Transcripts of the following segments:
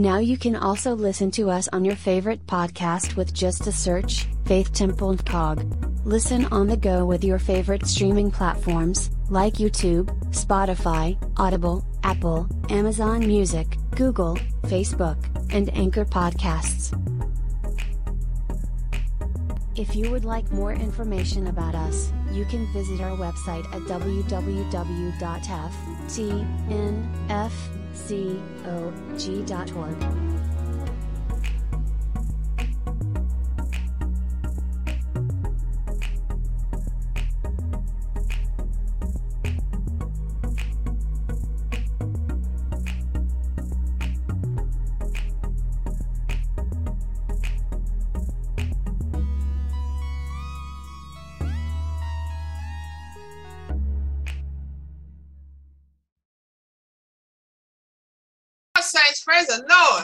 Now you can also listen to us on your favorite podcast with just a search, Faith Temple and Cog. Listen on the go with your favorite streaming platforms, like YouTube, Spotify, Audible, Apple, Amazon Music, Google, Facebook, and Anchor Podcasts. If you would like more information about us, you can visit our website at www.ftnfcog.org. saints.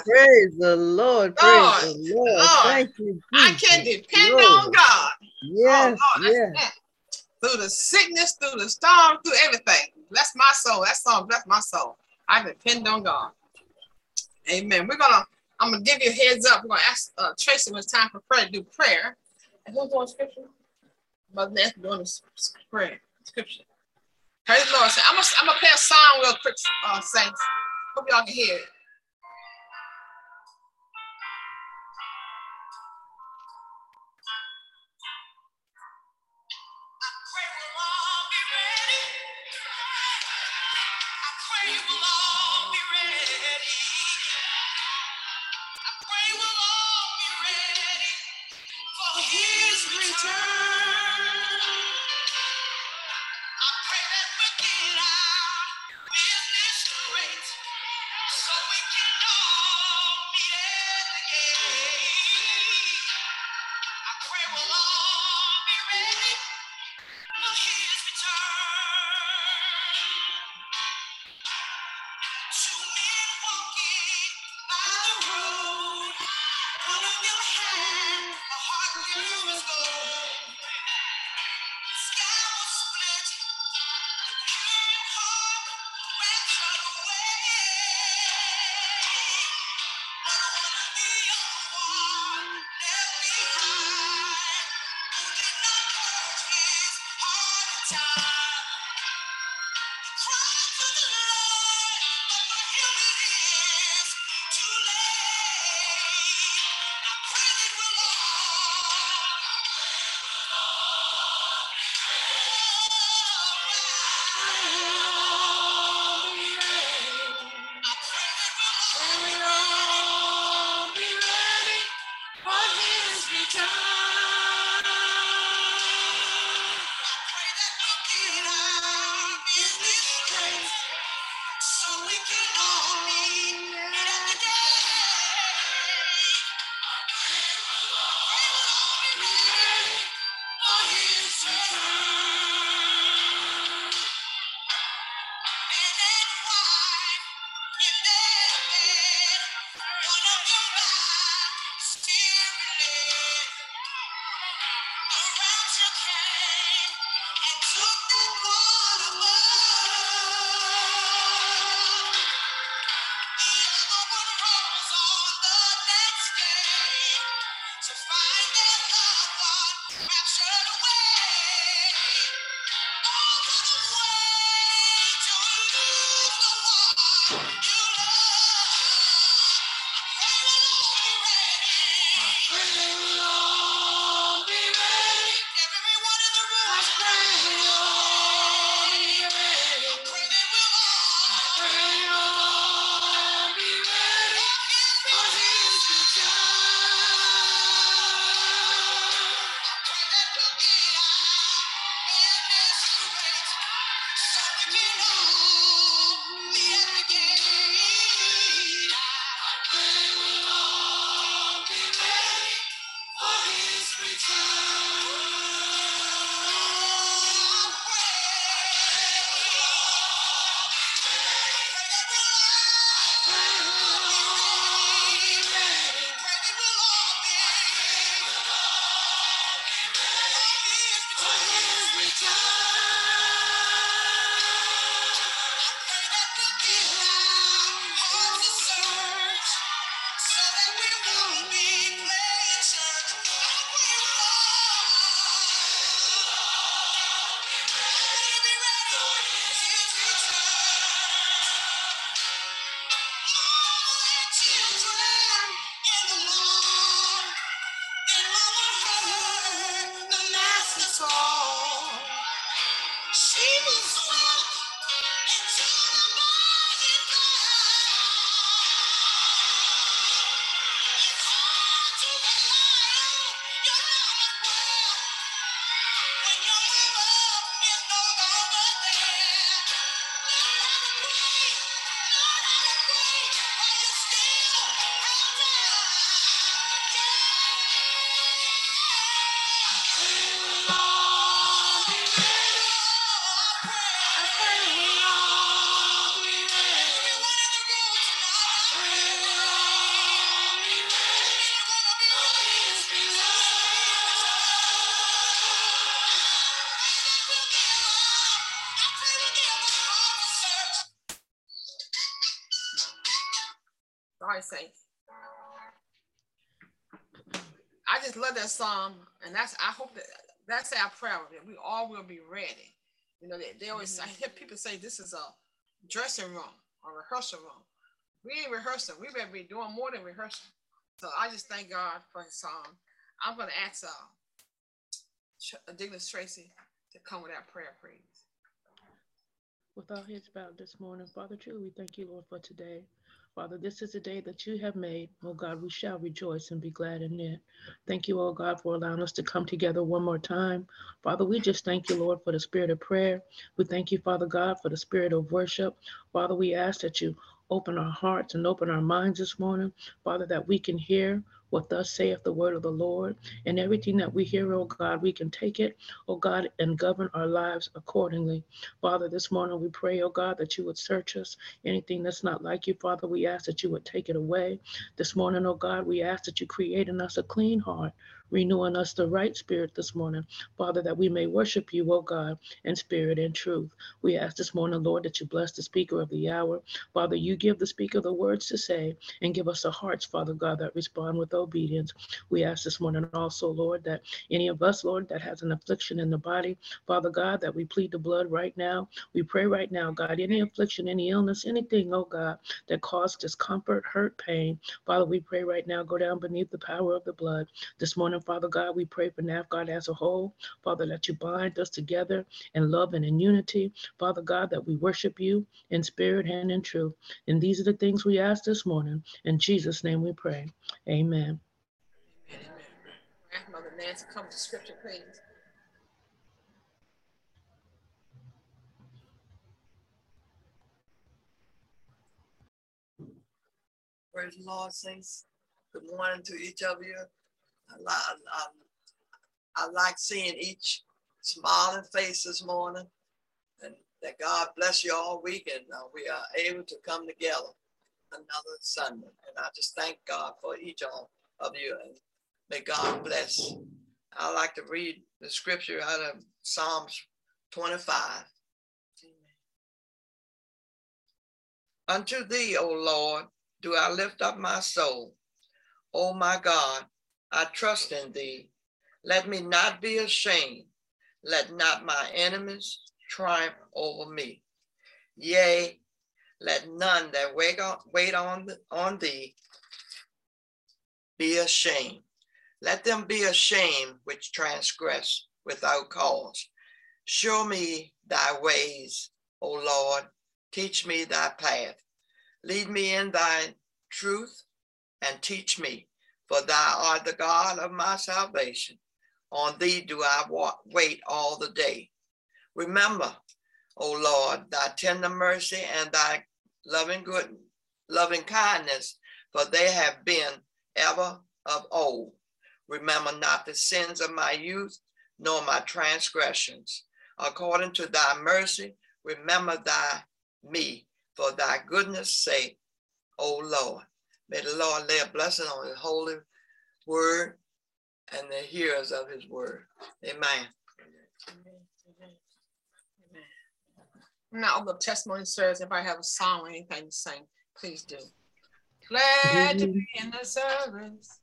Praise the Lord. Praise Lord, the Lord. Lord. Thank you. I Jesus. can depend Lord. on God. Yes, oh, Lord, yes. Through the sickness, through the storm, through everything. Bless my soul. That song bless my soul. I depend on God. Amen. We're gonna. I'm gonna give you a heads up. We're gonna ask uh, Tracy when it's time for prayer to do prayer. And who's doing scripture? Mother Nancy doing the prayer scripture. Praise the Lord. I'm gonna, I'm gonna play a song real quick, uh, saints. Hope y'all can hear it. His song, and that's I hope that that's our prayer. That we all will be ready. You know, they, they always I hear people say this is a dressing room or rehearsal room. We ain't rehearsing. We better be doing more than rehearsing. So I just thank God for his song. I'm gonna ask uh Douglas Tracy to come with our prayer, please. With our heads bowed this morning, Father, truly we thank you, Lord, for today. Father, this is a day that you have made. Oh God, we shall rejoice and be glad in it. Thank you, oh God, for allowing us to come together one more time. Father, we just thank you, Lord, for the spirit of prayer. We thank you, Father God, for the spirit of worship. Father, we ask that you open our hearts and open our minds this morning, Father, that we can hear what thus saith the word of the Lord. And everything that we hear, oh God, we can take it, oh God, and govern our lives accordingly. Father, this morning we pray, oh God, that you would search us. Anything that's not like you, Father, we ask that you would take it away. This morning, oh God, we ask that you create in us a clean heart renewing us the right spirit this morning, Father, that we may worship you, O God, in spirit and truth. We ask this morning, Lord, that you bless the speaker of the hour. Father, you give the speaker the words to say and give us the hearts, Father God, that respond with obedience. We ask this morning also, Lord, that any of us, Lord, that has an affliction in the body, Father God, that we plead the blood right now. We pray right now, God, any affliction, any illness, anything, oh God, that caused discomfort, hurt, pain. Father, we pray right now, go down beneath the power of the blood. This morning, Father God, we pray for NFCOG as a whole. Father, that you bind us together in love and in unity. Father God, that we worship you in spirit and in truth. And these are the things we ask this morning. In Jesus' name we pray. Amen. Amen. Mother Nancy, come to scripture, please. Praise the Lord, saints. Good morning to each of you. I, I, I like seeing each smiling face this morning, and that God bless you all week, and uh, we are able to come together another Sunday. And I just thank God for each of you, and may God bless. I like to read the scripture out of Psalms 25. Unto thee, O Lord, do I lift up my soul. O my God, I trust in thee. Let me not be ashamed. Let not my enemies triumph over me. Yea, let none that wait on, wait on, on thee be ashamed. Let them be ashamed which transgress without cause. Show me thy ways, O Lord. Teach me thy path. Lead me in thy truth and teach me for thou art the God of my salvation. On thee do I wait all the day. Remember, O Lord, thy tender mercy and thy loving good, loving kindness, for they have been ever of old. Remember not the sins of my youth, nor my transgressions. According to thy mercy, remember thy me for thy goodness sake, O Lord. May the Lord lay a blessing on his holy word and the hearers of his word. Amen. Now, the testimony service, if I have a song or anything to sing, please do. Glad to be in the service.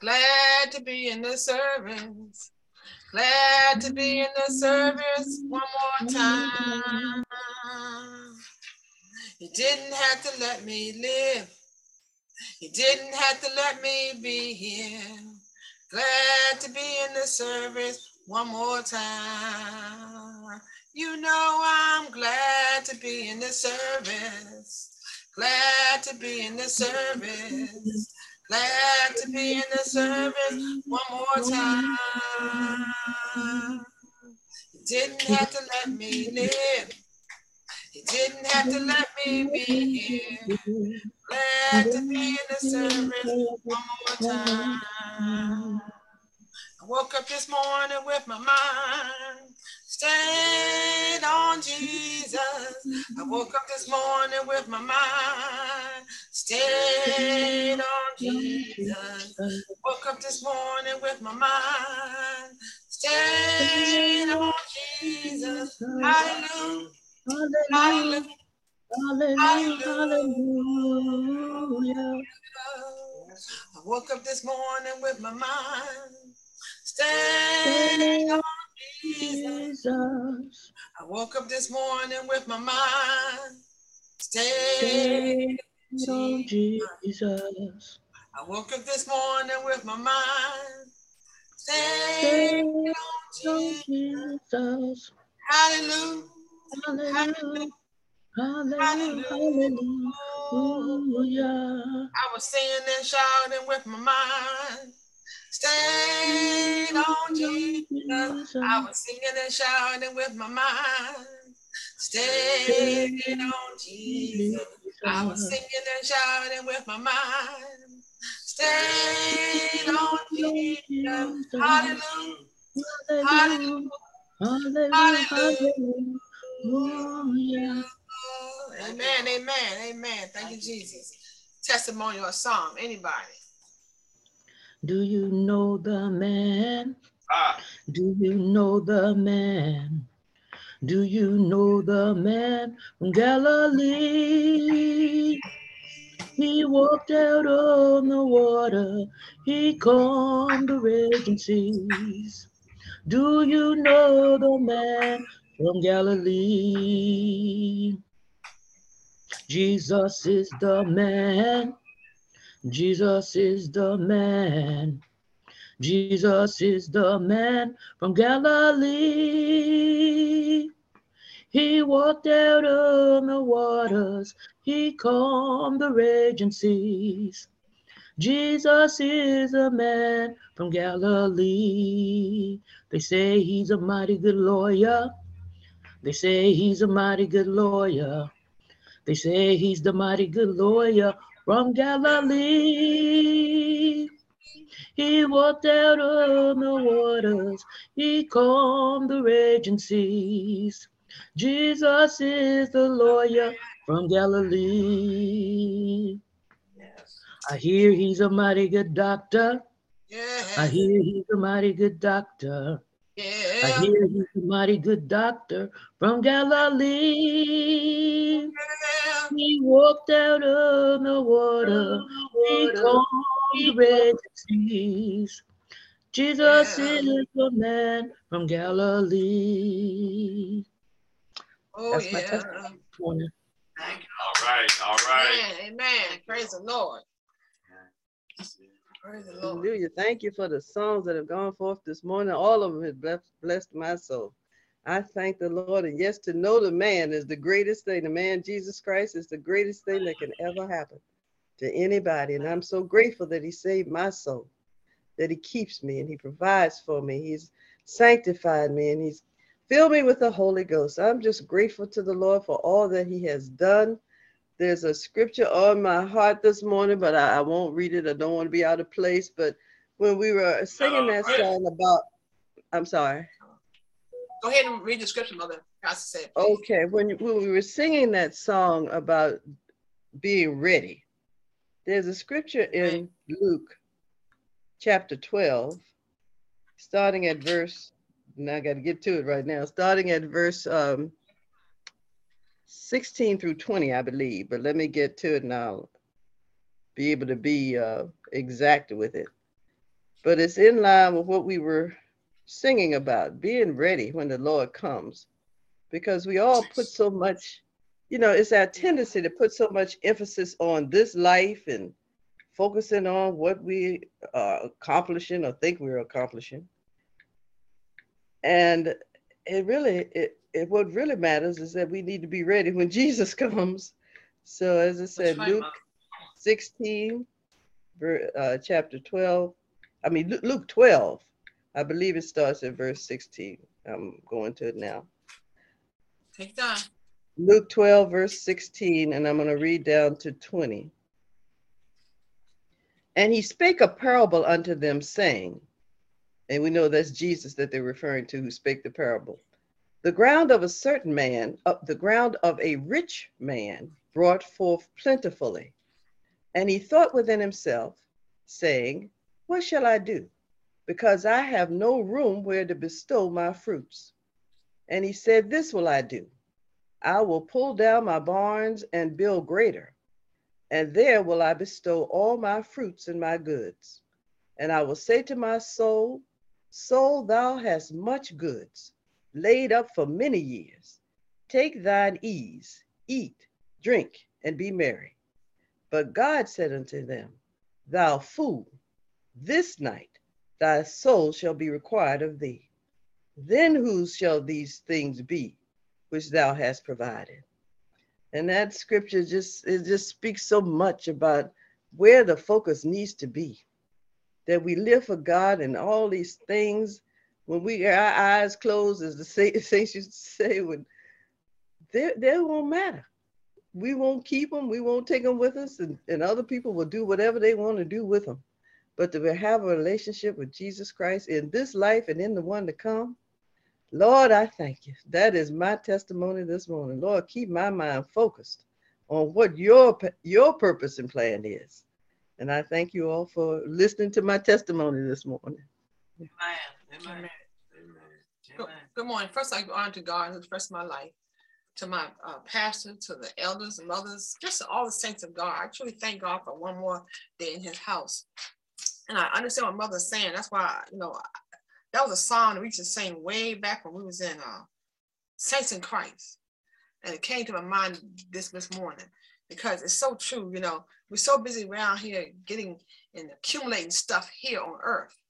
Glad to be in the service. Glad to be in the service one more time. You didn't have to let me live you didn't have to let me be here. Glad to be in the service one more time. You know I'm glad to be in the service. Glad to be in the service. Glad to be in the service one more time. You didn't have to let me live. You didn't have to let me be here. To be in the service one more time. I woke up this morning with my mind stayed on Jesus. I woke up this morning with my mind stayed on Jesus. I woke up this morning with my mind stayed on Jesus. Hallelujah. Hallelujah. Hallelujah. Hallelujah. I woke up this morning with my mind stayed on Jesus. I woke up this morning with my mind stayed. on Jesus. I woke up this morning with my mind Stay stayed on. Jesus. Hallelujah. Hallelujah. Hallelujah. Hallelujah. I was singing and shouting with my mind. Stayed on Jesus. I was singing and shouting with my mind. Stayed on Jesus. I was singing and shouting with my mind. Stayed on Jesus. Hallelujah. Hallelujah. Hallelujah. Hallelujah. Amen. Amen. Amen. Thank you, Jesus. Testimony or song. Anybody? Do you know the man? Ah, Do you know the man? Do you know the man from Galilee? He walked out on the water. He calmed the raging seas. Do you know the man from Galilee? Jesus is the man. Jesus is the man. Jesus is the man from Galilee. He walked out on the waters. He calmed the raging seas. Jesus is a man from Galilee. They say he's a mighty good lawyer. They say he's a mighty good lawyer. They say he's the mighty good lawyer from Galilee. He walked out on the waters. He calmed the raging seas. Jesus is the lawyer from Galilee. Yes. I hear he's a mighty good doctor. Yeah. I hear he's a mighty good doctor. I Yeah. hear he's a mighty good doctor from Galilee. Yeah. He walked out of the water. He calmed the raging seas. Jesus Yeah. is the man from Galilee. Oh, That's my yeah. testimony. Thank you. all right, all right. Amen. Amen. Praise the Lord. Praise the Lord. Hallelujah. Thank you for the songs that have gone forth this morning. All of them have blessed, blessed my soul. I thank the Lord. And yes, to know the man is the greatest thing. The man, Jesus Christ, is the greatest thing that can ever happen to anybody. And I'm so grateful that he saved my soul, that he keeps me and he provides for me. He's sanctified me and he's filled me with the Holy Ghost. I'm just grateful to the Lord for all that he has done. There's a scripture on my heart this morning, but I, I won't read it. I don't want to be out of place. But when we were singing that song about, I'm sorry. Go ahead and read the scripture, Mother. Said. Okay, when, when we were singing that song about being ready, there's a scripture in Luke chapter 12, starting at verse, now I got to get to it right now, starting at verse um, 16 through 20, I believe, but let me get to it and I'll be able to be uh, exact with it. But it's in line with what we were singing about, being ready when the Lord comes, because we all put so much, you know, it's our tendency to put so much emphasis on this life and focusing on what we are accomplishing or think we're accomplishing. And it really, it, it what really matters is that we need to be ready when Jesus comes. So as I said, right, Luke Mother. 16, uh, chapter 12, I mean, Luke 12, I believe it starts at verse 16. I'm going to it now. Take time. Luke 12, verse 16, and I'm going to read down to 20. And he spake a parable unto them, saying, and we know that's Jesus that they're referring to who spake the parable. The ground of a certain man, up the ground of a rich man, brought forth plentifully. And he thought within himself, saying, What shall I do? Because I have no room where to bestow my fruits. And he said, This will I do. I will pull down my barns and build greater, and there will I bestow all my fruits and my goods. And I will say to my soul, Soul, thou hast much goods laid up for many years. Take thine ease, eat, drink, and be merry. But God said unto them, Thou fool, this night thy soul shall be required of thee. Then whose shall these things be which thou hast provided? And that scripture just it just speaks so much about where the focus needs to be. That we live for God and all these things when we our eyes closed, as the saints used to say, when they, they won't matter. We won't keep them, we won't take them with us, and, and other people will do whatever they want to do with them. But to have a relationship with Jesus Christ in this life and in the one to come, Lord, I thank you. That is my testimony this morning. Lord, keep my mind focused on what your your purpose and plan is. And I thank you all for listening to my testimony this morning. Amen. Amen. Amen. Good, morning. First, I honor to God who's first in my life, to my uh, pastor, to the elders mothers, just all the saints of God. I truly thank God for one more day in his house. And I understand what mother's saying. That's why, you know, that was a song we used to sing way back when we was in uh, Saints in Christ. And it came to my mind this this morning because it's so true. You know, we're so busy around here getting and accumulating stuff here on earth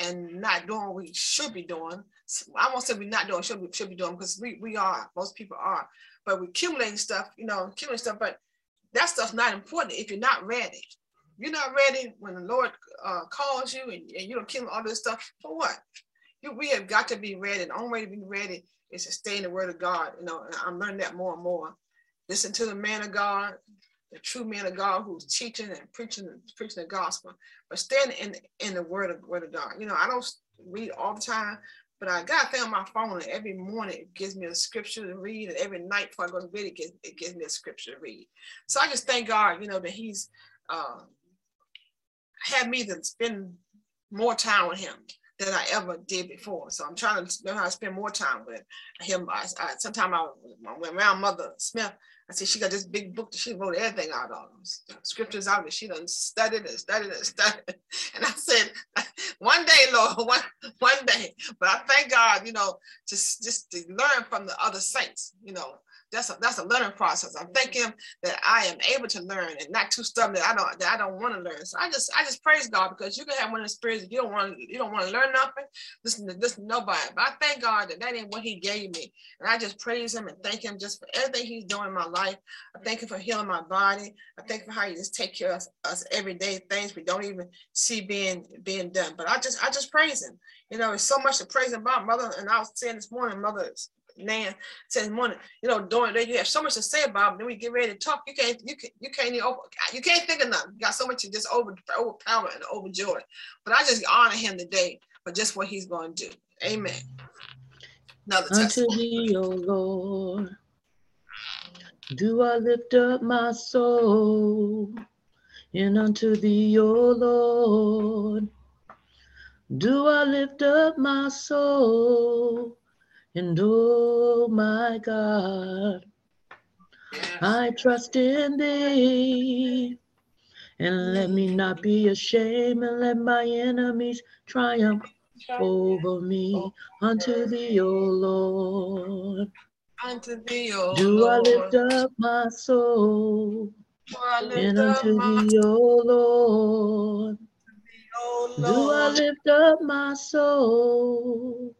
and not doing what we should be doing. I won't say we're not doing should be, should be doing because we, we are, most people are, but we're accumulating stuff, you know, accumulating stuff, but that stuff's not important if you're not ready you're not ready when the Lord uh, calls you and, and you don't kill all this stuff, for what? You, we have got to be ready. The only way to be ready is to stay in the word of God. You know, I'm learning that more and more. Listen to the man of God, the true man of God who's teaching and preaching preaching the gospel, but stand in in the word of word of God. You know, I don't read all the time, but I got a thing on my phone, and every morning it gives me a scripture to read, and every night before I go to bed, it gives, it gives me a scripture to read. So I just thank God, you know, that He's uh, had me to spend more time with him than I ever did before. So I'm trying to learn how to spend more time with him. I, I sometimes I, I went around Mother Smith. I said she got this big book that she wrote everything out on, scriptures out that she done studied and studied and studied. And I said, one day, Lord, one one day. But I thank God, you know, just just to learn from the other saints, you know, that's a that's a learning process. I'm thinking that I am able to learn and not too stubborn that I don't that I don't want to learn. So I just I just praise God because you can have one of the spirits if you don't want you don't want to learn nothing, listen to listen to nobody. But I thank God that that ain't what He gave me, and I just praise Him and thank Him just for everything He's doing in my life. I thank Him for healing my body. I thank Him for how He just take care of us, us everyday things we don't even see being being done. But I just I just praise Him. You know, it's so much to praise Him about, mother. And I was saying this morning, mother Nan says morning, you know, during that you have so much to say about them. Then we get ready to talk. You can't, you can, you can't even over, you can't think of nothing. You got so much to just over, overpower and overjoy. But I just honor him today for just what he's going to do. Amen. Another Unto thee, O Lord, do I lift up my soul, and unto thee, O Lord, do I lift up my soul and oh my God, I trust in thee. And let me not be ashamed, and let my enemies triumph over me. Unto thee, O Lord. Unto thee, O Do Lord. I lift up my soul? And unto thee, O Lord. Do I lift up my soul?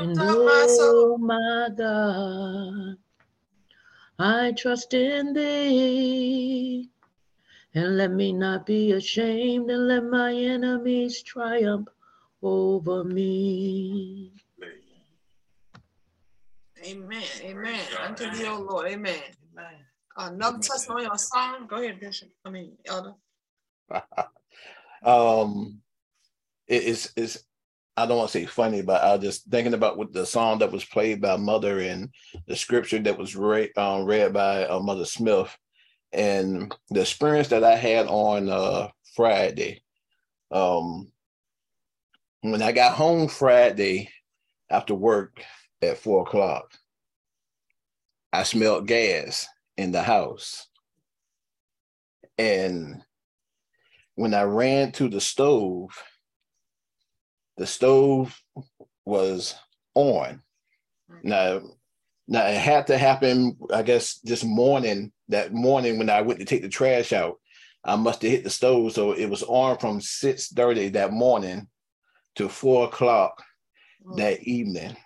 And oh my God, I trust in thee. And let me not be ashamed, and let my enemies triumph over me. Amen. Amen. Unto thee, O Lord. Amen. Amen. Another testimony or song. Go ahead, Bishop. I mean, Elder. um, it is is I don't want to say funny, but I was just thinking about what the song that was played by Mother and the scripture that was read, um, read by uh, Mother Smith, and the experience that I had on uh, Friday. Um, when I got home Friday after work at four o'clock, I smelled gas in the house. And when I ran to the stove, the stove was on. Now, now it had to happen, I guess, this morning, that morning when I went to take the trash out. I must have hit the stove. So it was on from 6:30 that morning to four o'clock mm. that evening.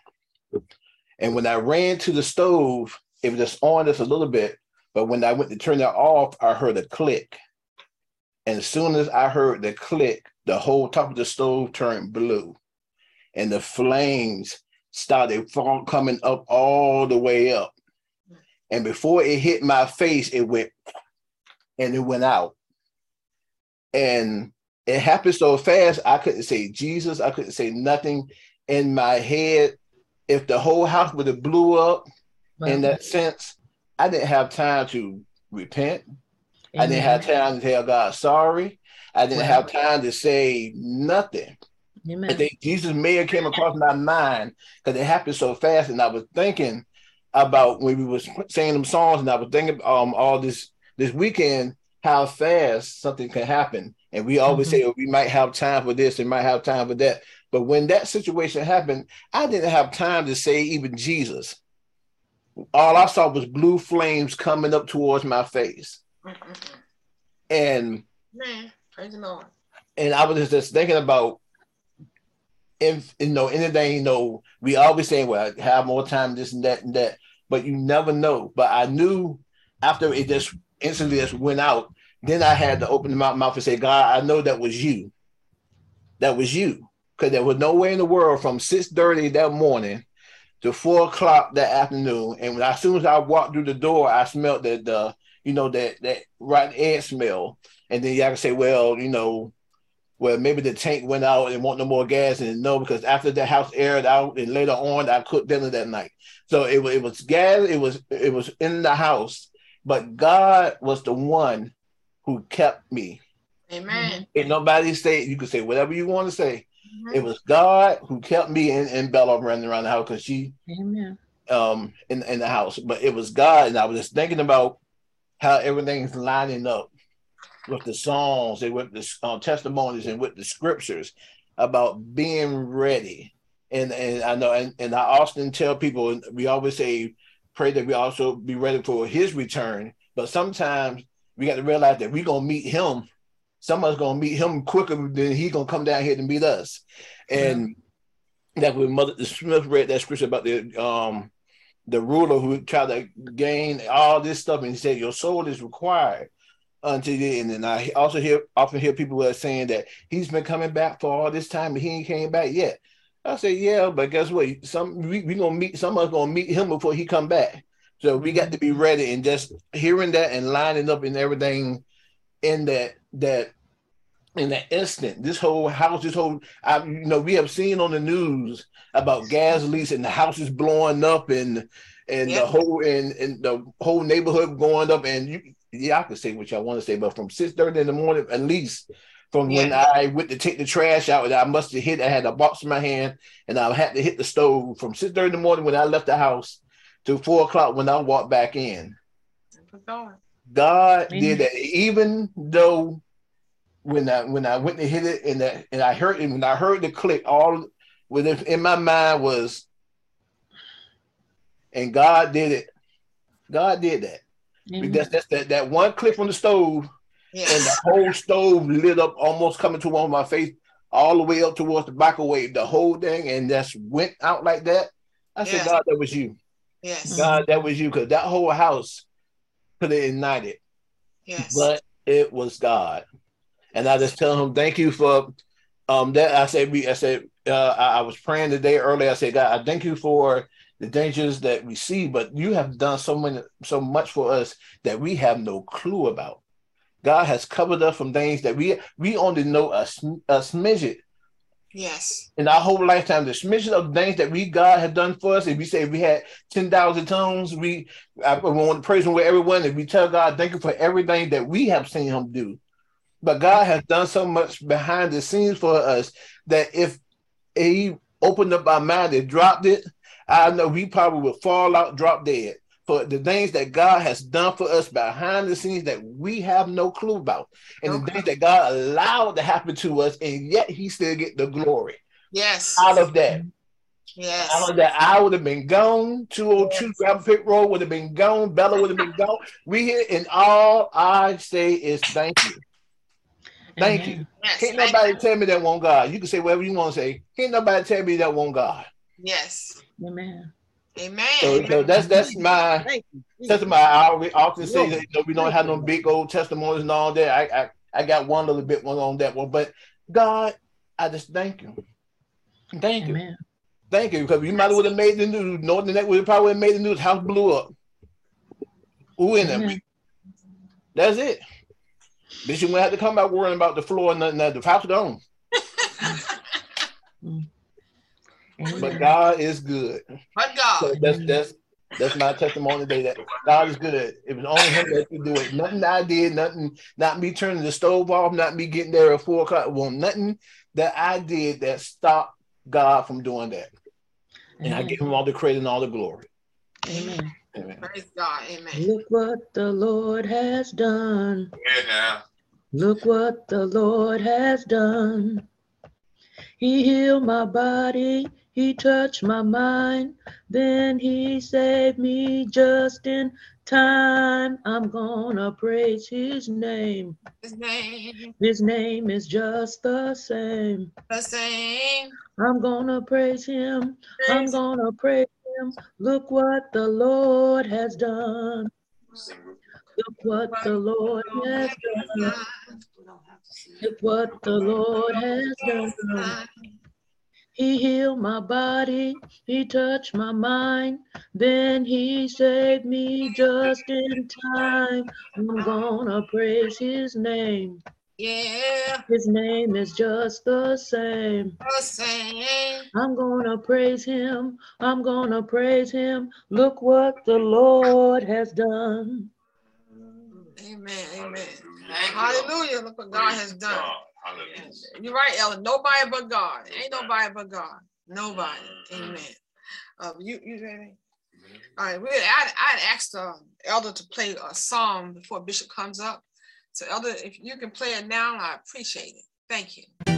And when I ran to the stove, it was just on just a little bit. But when I went to turn it off, I heard a click. And as soon as I heard the click, the whole top of the stove turned blue. And the flames started fall, coming up all the way up. And before it hit my face, it went and it went out. And it happened so fast, I couldn't say Jesus, I couldn't say nothing in my head. If the whole house would have blew up in that sense, I didn't have time to repent. I didn't have time to tell God sorry. I didn't have time to say nothing. Amen. I think Jesus may have came across my mind because it happened so fast, and I was thinking about when we was saying them songs, and I was thinking um all this this weekend how fast something can happen. And we always mm-hmm. say, oh, we might have time for this, we might have time for that. But when that situation happened, I didn't have time to say even Jesus. All I saw was blue flames coming up towards my face. And man, praise the Lord. And I was just thinking about if you know anything, you know, we always say, well, I have more time, this and that and that, but you never know. But I knew after it just instantly just went out, then I had to open my mouth and say, God, I know that was you. That was you. Because there was no way in the world from 6:30 that morning to four o'clock that afternoon. And when, as soon as I walked through the door, I smelled that the, you know, that that rotten egg smell. And then you have to say, well, you know, well, maybe the tank went out and want no more gas. And no, because after the house aired out and later on, I cooked dinner that night. So it, it was gas, it was it was in the house, but God was the one who kept me. Amen. Ain't nobody say you could say whatever you want to say. Mm-hmm. It was God who kept me and, and Bella running around the house because she Amen. um in, in the house. But it was God, and I was just thinking about how everything's lining up with the songs and with the uh, testimonies and with the scriptures about being ready. And and I know and, and I often tell people we always say pray that we also be ready for his return. But sometimes we got to realize that we're gonna meet him. Someone's gonna meet him quicker than he's gonna come down here to meet us. And yeah. that when Mother Smith read that scripture about the um the ruler who tried to gain all this stuff, and he said, Your soul is required until the. And then I also hear often hear people are saying that he's been coming back for all this time and he ain't came back yet. I say, yeah, but guess what? Some we, we gonna meet some of us gonna meet him before he come back. So we got to be ready and just hearing that and lining up and everything in that that in that instant. This whole house, this whole I, you know, we have seen on the news about gas leaks and the house is blowing up and and yep. the whole and, and the whole neighborhood going up. And you, yeah, I could say what y'all want to say, but from six thirty in the morning at least from yeah. when I went to take the trash out, I must have hit. I had a box in my hand, and I had to hit the stove from six thirty in the morning when I left the house to four o'clock when I walked back in. God did that, even though when I when I went to hit it and that and I heard it when I heard the click, all within in my mind was, and God did it. God did that. Mm-hmm. Because that's that that one click from the stove, yes. and the whole stove lit up, almost coming to one my face, all the way up towards the microwave, the whole thing, and just went out like that. I yes. said, God, that was you. Yes. God, that was you, because that whole house could have ignited. Yes. But it was God. And I just tell him, thank you for um that. I said, we I said, uh, I, I was praying the day earlier. I said, God, I thank you for the dangers that we see, but you have done so many so much for us that we have no clue about. God has covered us from things that we we only know a, a smidget. Yes. In our whole lifetime, the smidget of things that we God had done for us. If we say we had ten thousand tongues, we I want to praise Him with everyone. If we tell God, thank you for everything that we have seen Him do. But God has done so much behind the scenes for us that if He opened up our mind and dropped it, I know we probably would fall out, drop dead for the things that God has done for us behind the scenes that we have no clue about, and Okay. the things that God allowed to happen to us, and yet He still get the glory Yes. out of that. Yes. Out of that, I would have been gone. 202 Gravel Pit Road would have been gone. Bella would have been gone. We here, and all I say is thank you. Thank you. Yes. Can't Thank nobody you. tell me that one God. You can say whatever you want to say. Can't nobody tell me that one God. Yes. Amen. Amen. So, so that's that's my Thank you. Jesus. testimony. I always often say that you know, we don't have no big old testimonies and all that. I, I I got one little bit one on that one, but God, I just thank you, thank you, Amen. thank you, because you might have would have made the news. Northern Net would have probably made the news. House blew up. Who in them? That's it. Bishop won't have to come back worrying about the floor and nothing. The house gone. Oh, but God is good. But God. So that's that's that's my testimony today. That God is good. It was only Him that could do it. Nothing I did, nothing, not me turning the stove off, not me getting there at four o'clock. Well, nothing that I did that stopped God from doing that. And I give Him all the credit and all the glory. Amen. Amen. Praise God. Amen. Look what the Lord has done. Yeah. Look what the Lord has done. He healed my body, He touched my mind, then He saved me just in time. I'm gonna praise His name. His name His name is just the same. the same. I'm gonna praise Him. I'm gonna praise Look what the Lord has done. Look what the Lord has done. Look what the Lord has done. He healed my body, he touched my mind, then he saved me just in time. I'm gonna praise his name. Yeah, His name is just the same. the same. I'm gonna praise him. I'm gonna praise him. Look what the Lord has done. Amen. Amen. Thank you. Hallelujah. Look what God has done. Hallelujah. You're right, Ellen. Nobody but God. Ain't nobody but God. Nobody. Amen. Uh, you you ready? All right. We I I asked the Elder to play a song before Bishop comes up. So Elder, if you can play it now, I appreciate it. Thank you.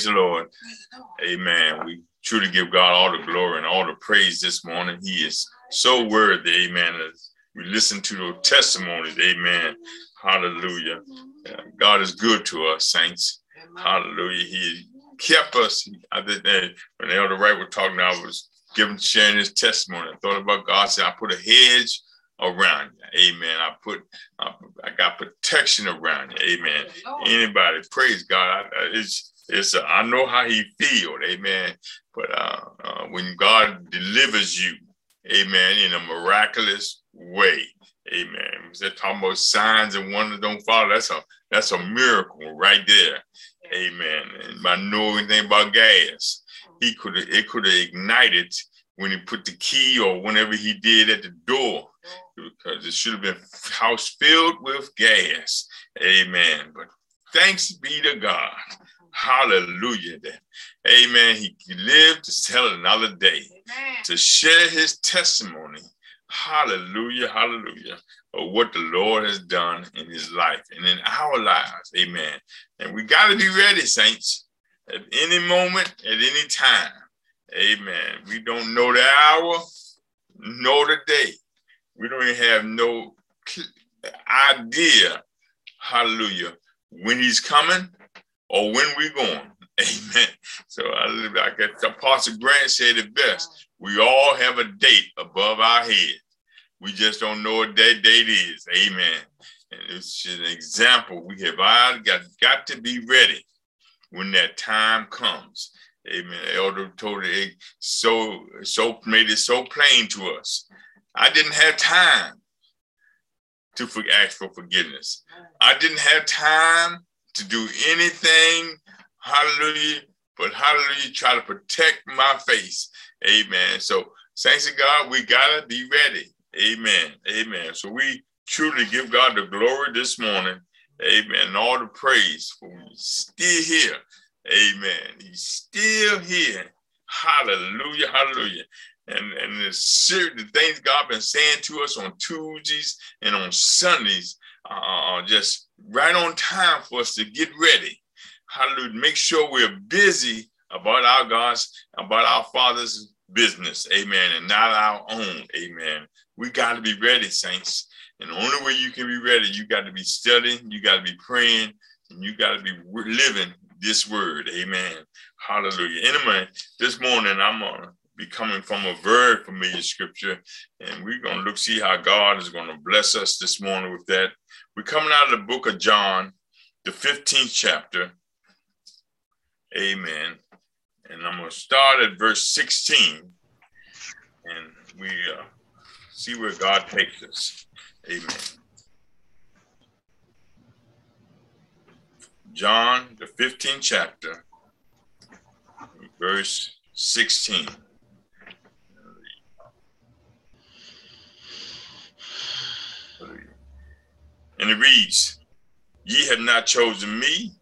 Praise the Lord. Amen. We truly give God all the glory and all the praise this morning. He is so worthy. Amen. As we listen to those testimonies. Amen. Hallelujah. God is good to us, saints. Hallelujah. He kept us. I did that when Elder Wright was talking, I was giving sharing his testimony. I thought about God said, I put a hedge around you. Amen. I put I, I got protection around you. Amen. Anybody, praise God. I, it's it's uh, I know how he feels. Amen. But uh, uh, when God delivers you, amen, in a miraculous way, amen. They're talking about signs and wonders don't follow. That's a that's a miracle right there. Amen. And by knowing anything about gas, he could it could have ignited when he put the key or whenever he did at the door because it should have been house filled with gas. Amen. But thanks be to God. Hallelujah. Amen. He lived to tell another day, to share his testimony. Hallelujah. Hallelujah. Of what the Lord has done in his life and in our lives. Amen. And we got to be ready, saints, at any moment, at any time. Amen. We don't know the hour, nor the day. We don't even have no idea, hallelujah, when he's coming or when we're going. Amen. So I live like Apostle Grant said it best. We all have a date above our head. We just don't know what that date is. Amen. And it's an example. We have all got, got to be ready when that time comes. Amen. Elder told it so so made it so plain to us. I didn't have time to ask for forgiveness. I didn't have time to do anything. Hallelujah. But hallelujah, try to protect my face. Amen. So, saints of God, we gotta be ready. Amen. Amen. So we truly give God the glory this morning. Amen. And all the praise for still here. Amen. He's still here. Hallelujah. Hallelujah. And, and the, ser- the things God been saying to us on Tuesdays and on Sundays are just right on time for us to get ready. Hallelujah. Make sure we're busy about our God's, about our Father's business. Amen. And not our own. Amen. We got to be ready, saints. And the only way you can be ready, you got to be studying, you got to be praying, and you got to be living this word. Amen. Hallelujah. Anyway, this morning I'm going to be coming from a very familiar scripture, and we're going to look, see how God is going to bless us this morning with that. We're coming out of the book of John, the 15th chapter. Amen. And I'm going to start at verse 16, and we uh, see where God takes us. Amen. John, the 15th chapter, verse 16. And it reads, Ye have not chosen me,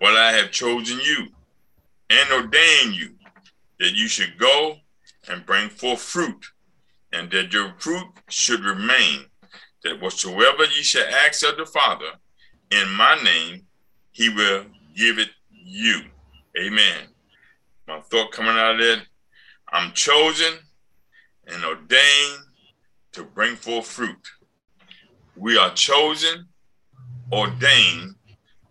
but I have chosen you and ordained you that you should go and bring forth fruit, and that your fruit should remain, that whatsoever ye shall ask of the Father in my name, he will give it you. Amen. My thought coming out of that, I'm chosen and ordained to bring forth fruit. We are chosen, ordained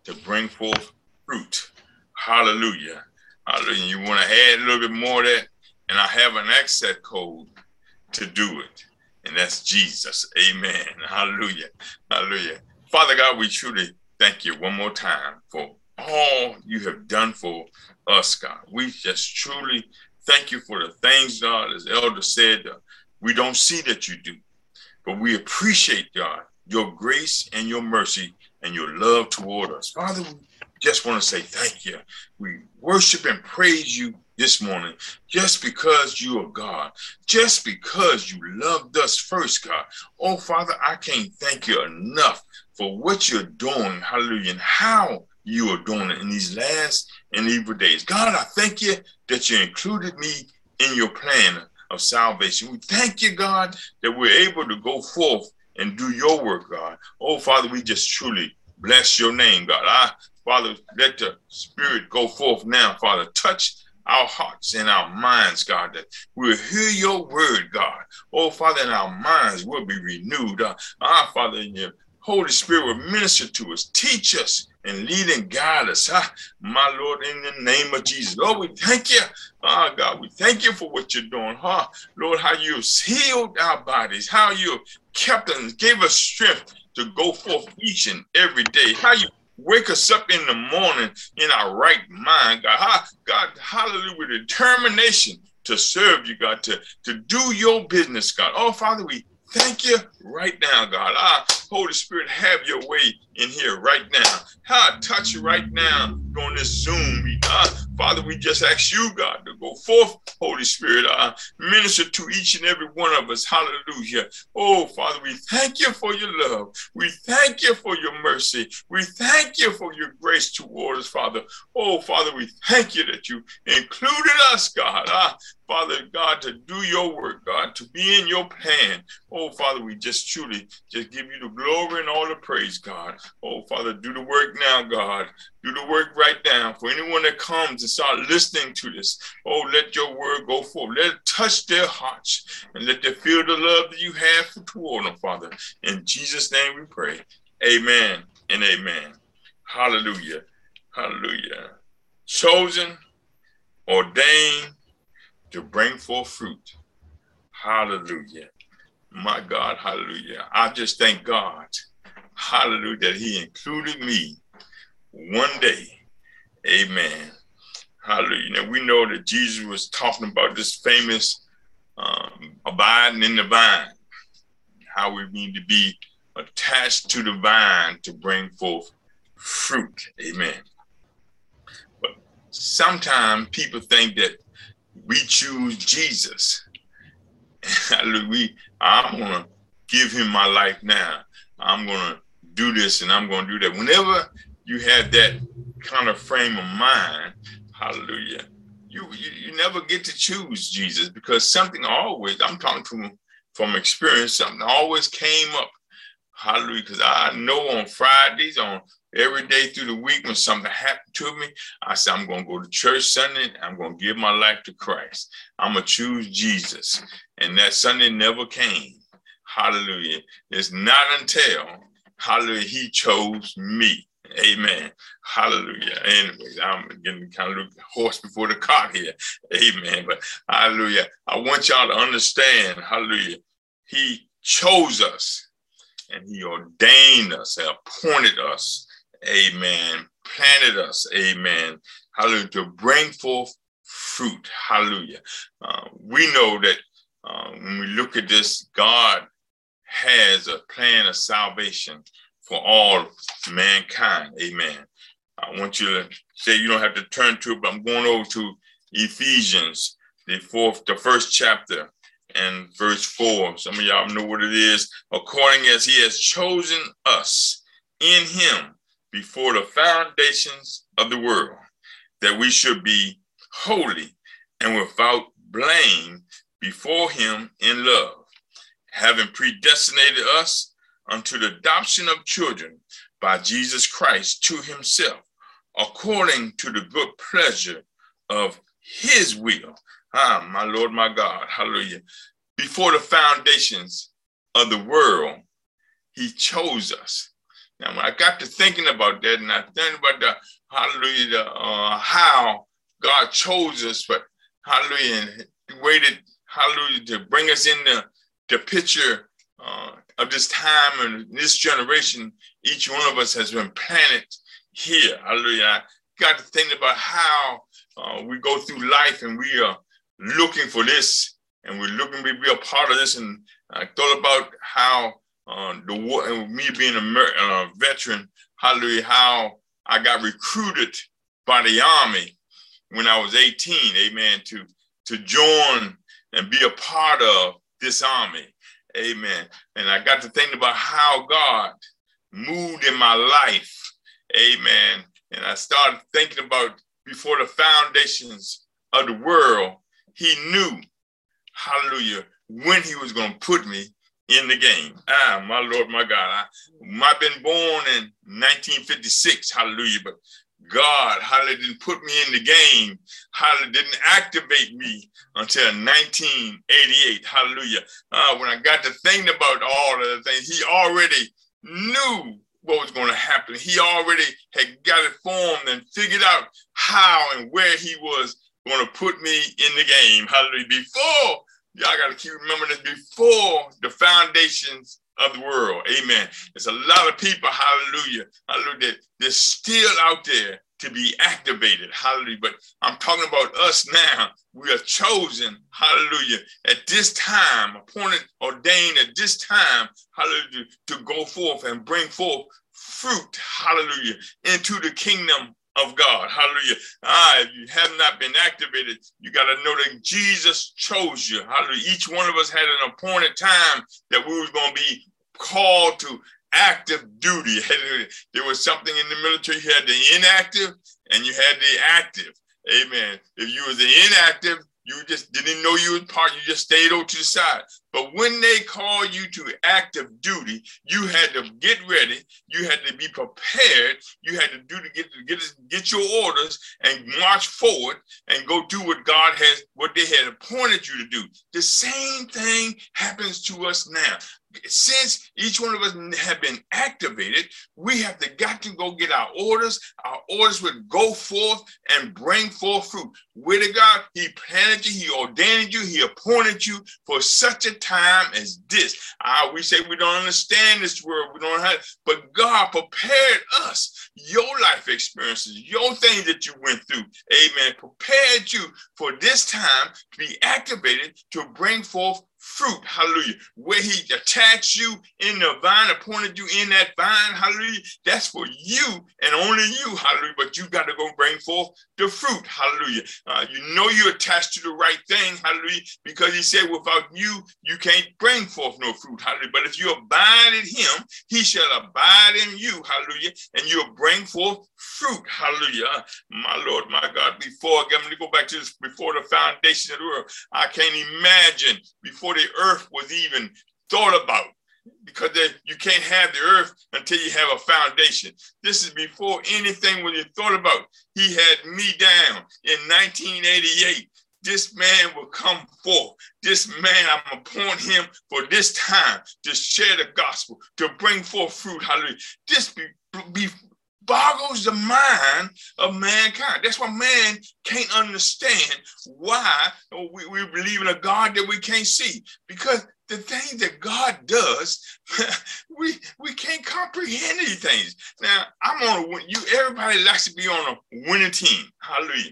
to bring forth fruit. Hallelujah. Hallelujah. You want to add a little bit more of that? And I have an access code to do it. And that's Jesus. Amen. Hallelujah. Hallelujah. Father God, we truly thank you one more time for all you have done for us, God. We just truly thank you for the things, God, as Elder said, uh, we don't see that you do, but we appreciate, God, your grace and your mercy and your love toward us. Father, we just want to say thank you. We worship and praise you this morning just because you are God, just because you loved us first, God. Oh, Father, I can't thank you enough for what you're doing, hallelujah, and how you are doing it in these last and evil days. God, I thank you that you included me in your plan of salvation. We thank you, God, that we're able to go forth and do your work, God. Oh, Father, we just truly bless your name, God. I Father, let the Spirit go forth now, Father. Touch our hearts and our minds, God, that we'll hear your word, God. Oh, Father, and our minds will be renewed. Uh, Father, in your Holy Spirit will minister to us, teach us, and lead and guide us. Ah, my Lord, in the name of Jesus. Lord, we thank you. Ah, God, we thank you for what you're doing. Huh? Lord, how you've healed our bodies, how you kept us, gave us strength to go forth each and every day. How you wake us up in the morning in our right mind, God. Ha- God, hallelujah, with determination to serve you, God, to, to do your business, God. Oh, Father, we thank you right now, God. Ah, Holy Spirit, have your way in here right now. Ha, touch you right now during this Zoom meeting. Ah, Father, we just ask you, God, to go forth, Holy Spirit, uh, minister to each and every one of us. Hallelujah. Oh, Father, we thank you for your love. We thank you for your mercy. We thank you for your grace toward us, Father. Oh, Father, we thank you that you included us, God. Ah, Father God, to do your work, God, to be in your plan. Oh, Father, we just truly just give you the glory and all the praise, God. Oh, Father, do the work now, God. Do the work right now. For anyone that comes and start listening to this, oh, let your word go forth. Let it touch their hearts and let them feel the love that you have for toward them, Father. In Jesus' name we pray. Amen and amen. Hallelujah. Hallelujah. Chosen, ordained to bring forth fruit. Hallelujah. My God, hallelujah. I just thank God, hallelujah, that He included me one day. Amen. Hallelujah. Now we know that Jesus was talking about this famous um, abiding in the vine, how we need to be attached to the vine to bring forth fruit. Amen. But sometimes people think that we choose Jesus. we, I'm gonna give him my life now. I'm gonna do this and I'm gonna do that. Whenever you have that kind of frame of mind, hallelujah, you, you you never get to choose Jesus because something always, I'm talking from from experience, something always came up. Hallelujah. Because I know on Fridays, on every day through the week when something happened to me, I said, I'm going to go to church Sunday. I'm going to give my life to Christ. I'm going to choose Jesus. And that Sunday never came. Hallelujah. It's not until, hallelujah, he chose me. Amen. Hallelujah. Anyways, I'm getting kind of horse before the cart here. Amen. But hallelujah. I want y'all to understand, hallelujah. He chose us and he ordained us, and appointed us, amen, planted us, amen, hallelujah, to bring forth fruit, hallelujah. Uh, we know that uh, when we look at this, God has a plan of salvation for all mankind, amen. I want you to say you don't have to turn to it, but I'm going over to Ephesians, the fourth, the first chapter, and verse 4. Some of y'all know what it is. According as he has chosen us in him before the foundations of the world, that we should be holy and without blame before him in love, having predestinated us unto the adoption of children by Jesus Christ to himself, according to the good pleasure of his will Ah, my Lord, my God, hallelujah. Before the foundations of the world, he chose us. Now, when I got to thinking about that, and I think about the hallelujah, the, uh, how God chose us, but hallelujah, and waited, hallelujah, to bring us in the, picture uh, of this time and this generation, each one of us has been planted here. Hallelujah. I got to think about how uh, we go through life and we are looking for this and we're looking to be a part of this. And I thought about how uh, the war and me being a uh, veteran, hallelujah, how I got recruited by the army when I was 18, amen, to, to join and be a part of this army, amen. And I got to think about how God moved in my life, amen. And I started thinking about before the foundations of the world, he knew, hallelujah, when he was going to put me in the game. Ah, my Lord, my God. I, I've been born in 1956, hallelujah, but God, how hallelujah, didn't put me in the game. how Hallelujah, didn't activate me until 1988. Hallelujah. Uh, when I got to thinking about all of the things, he already knew what was going to happen. He already had got it formed and figured out how and where he was going to put me in the game. Hallelujah. Before, y'all got to keep remembering this, before the foundations of the world. Amen. There's a lot of people, hallelujah, hallelujah, they're still out there to be activated. Hallelujah. But I'm talking about us now. We are chosen, hallelujah, at this time, appointed, ordained at this time, hallelujah, to go forth and bring forth fruit, hallelujah, into the kingdom of God. Hallelujah. Ah, if you have not been activated, you got to know that Jesus chose you. Hallelujah. Each one of us had an appointed time that we was going to be called to active duty. There was something in the military, you had the inactive and you had the active. Amen. If you was the inactive, you just didn't know you was part, you just stayed over to the side. But when they call you to active duty, you had to get ready, you had to be prepared, you had to do to get to get get your orders and march forward and go do what God has what they had appointed you to do. The same thing happens to us now since each one of us have been activated, we have to got to go get our orders. Our orders would go forth and bring forth fruit. Where to God, He planted you, He ordained you, He appointed you for such a time as this. Uh, we say we don't understand this world, we don't have, but God prepared us. Your life experiences, your things that you went through, amen, prepared you for this time to be activated to bring forth fruit, hallelujah, where he attached you in the vine, appointed you in that vine, hallelujah, that's for you and only you, hallelujah, but you got to go bring forth the fruit, hallelujah. Uh, you know you're attached to the right thing, hallelujah, because he said, without you, you can't bring forth no fruit, hallelujah, but if you abide in him, he shall abide in you, hallelujah, and you'll bring forth fruit, hallelujah. My Lord, my God, before, I'm going to go back to this, before the foundation of the world, I can't imagine before the earth was even thought about because they, you can't have the earth until you have a foundation. This is before anything was thought about. He had me down in 1988. This man will come forth. This man, I'm appoint him for this time to share the gospel, to bring forth fruit. Hallelujah. This be, be boggles the mind of mankind. That's why man can't understand why we, we believe in a God that we can't see. Because the things that God does, we we can't comprehend these things. Now, I'm on a win. You everybody likes to be on a winning team. Hallelujah.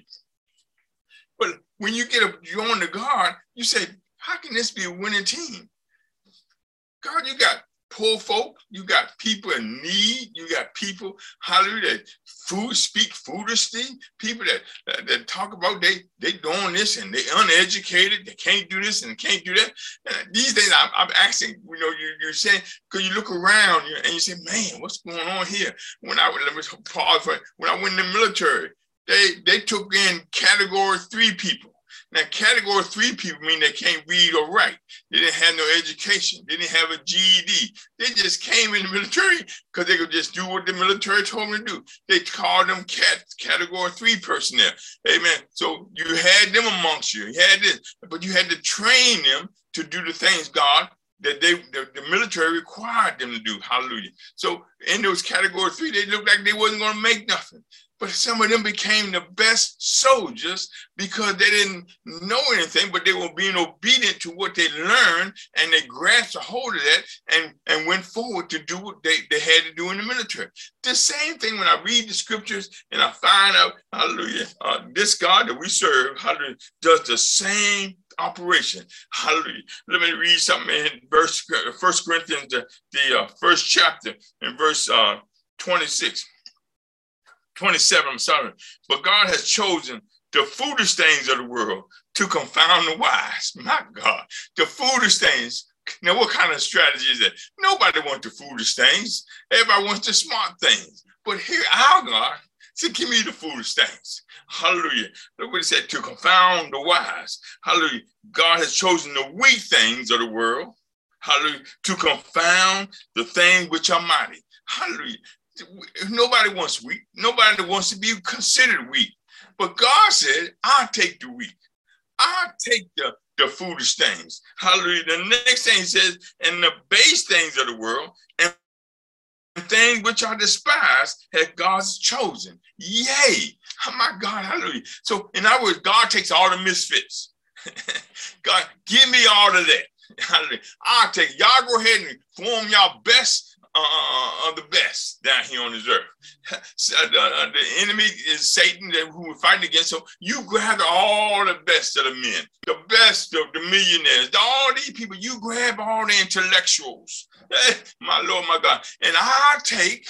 But when you get a you on the God, you say, how can this be a winning team? God, you got poor folk, you got people in need, you got people, hallelujah, that food speak foolishly, people that, that, that talk about they they doing this and they uneducated, they can't do this and can't do that. And these days I'm, I'm asking, you know, you, you're saying, because you look around and you say, man, what's going on here? When I let me pause for when I went in the military, they they took in category three people. Now, category three people mean they can't read or write. They didn't have no education. They didn't have a GED. They just came in the military because they could just do what the military told them to do. They called them cat, category three personnel. Amen. So you had them amongst you. You had this, but you had to train them to do the things God that they the, the, military required them to do. Hallelujah. So in those category three, they looked like they wasn't going to make nothing. But some of them became the best soldiers because they didn't know anything, but they were being obedient to what they learned and they grasped a hold of that and, and went forward to do what they, they had to do in the military. The same thing when I read the scriptures and I find out, hallelujah, uh, this God that we serve, hallelujah, does the same operation. Hallelujah. Let me read something in verse First Corinthians, the, the uh, first chapter, in verse uh, 26. 27, I'm sorry. But God has chosen the foolish things of the world to confound the wise. My God, the foolish things. Now, what kind of strategy is that? Nobody wants the foolish things. Everybody wants the smart things. But here, our God said, Give me the foolish things. Hallelujah. Look what he said to confound the wise. Hallelujah. God has chosen the weak things of the world. hallelujah, to confound the things which are mighty. Hallelujah. Nobody wants weak. Nobody wants to be considered weak. But God said, I'll take the weak. I'll take the, the foolish things. Hallelujah. The next thing he says, and the base things of the world, and things which are despised has God's chosen. Yay. Oh my God, hallelujah. So, in other words, God takes all the misfits. God, give me all of that. Hallelujah. I'll take y'all go ahead and form y'all best uh, of the best down here on this earth. so, uh, uh, the enemy is Satan that who we're fighting against. So you grab all the best of the men, the best of the millionaires, all these people. You grab all the intellectuals. Hey, my Lord, my God, and I take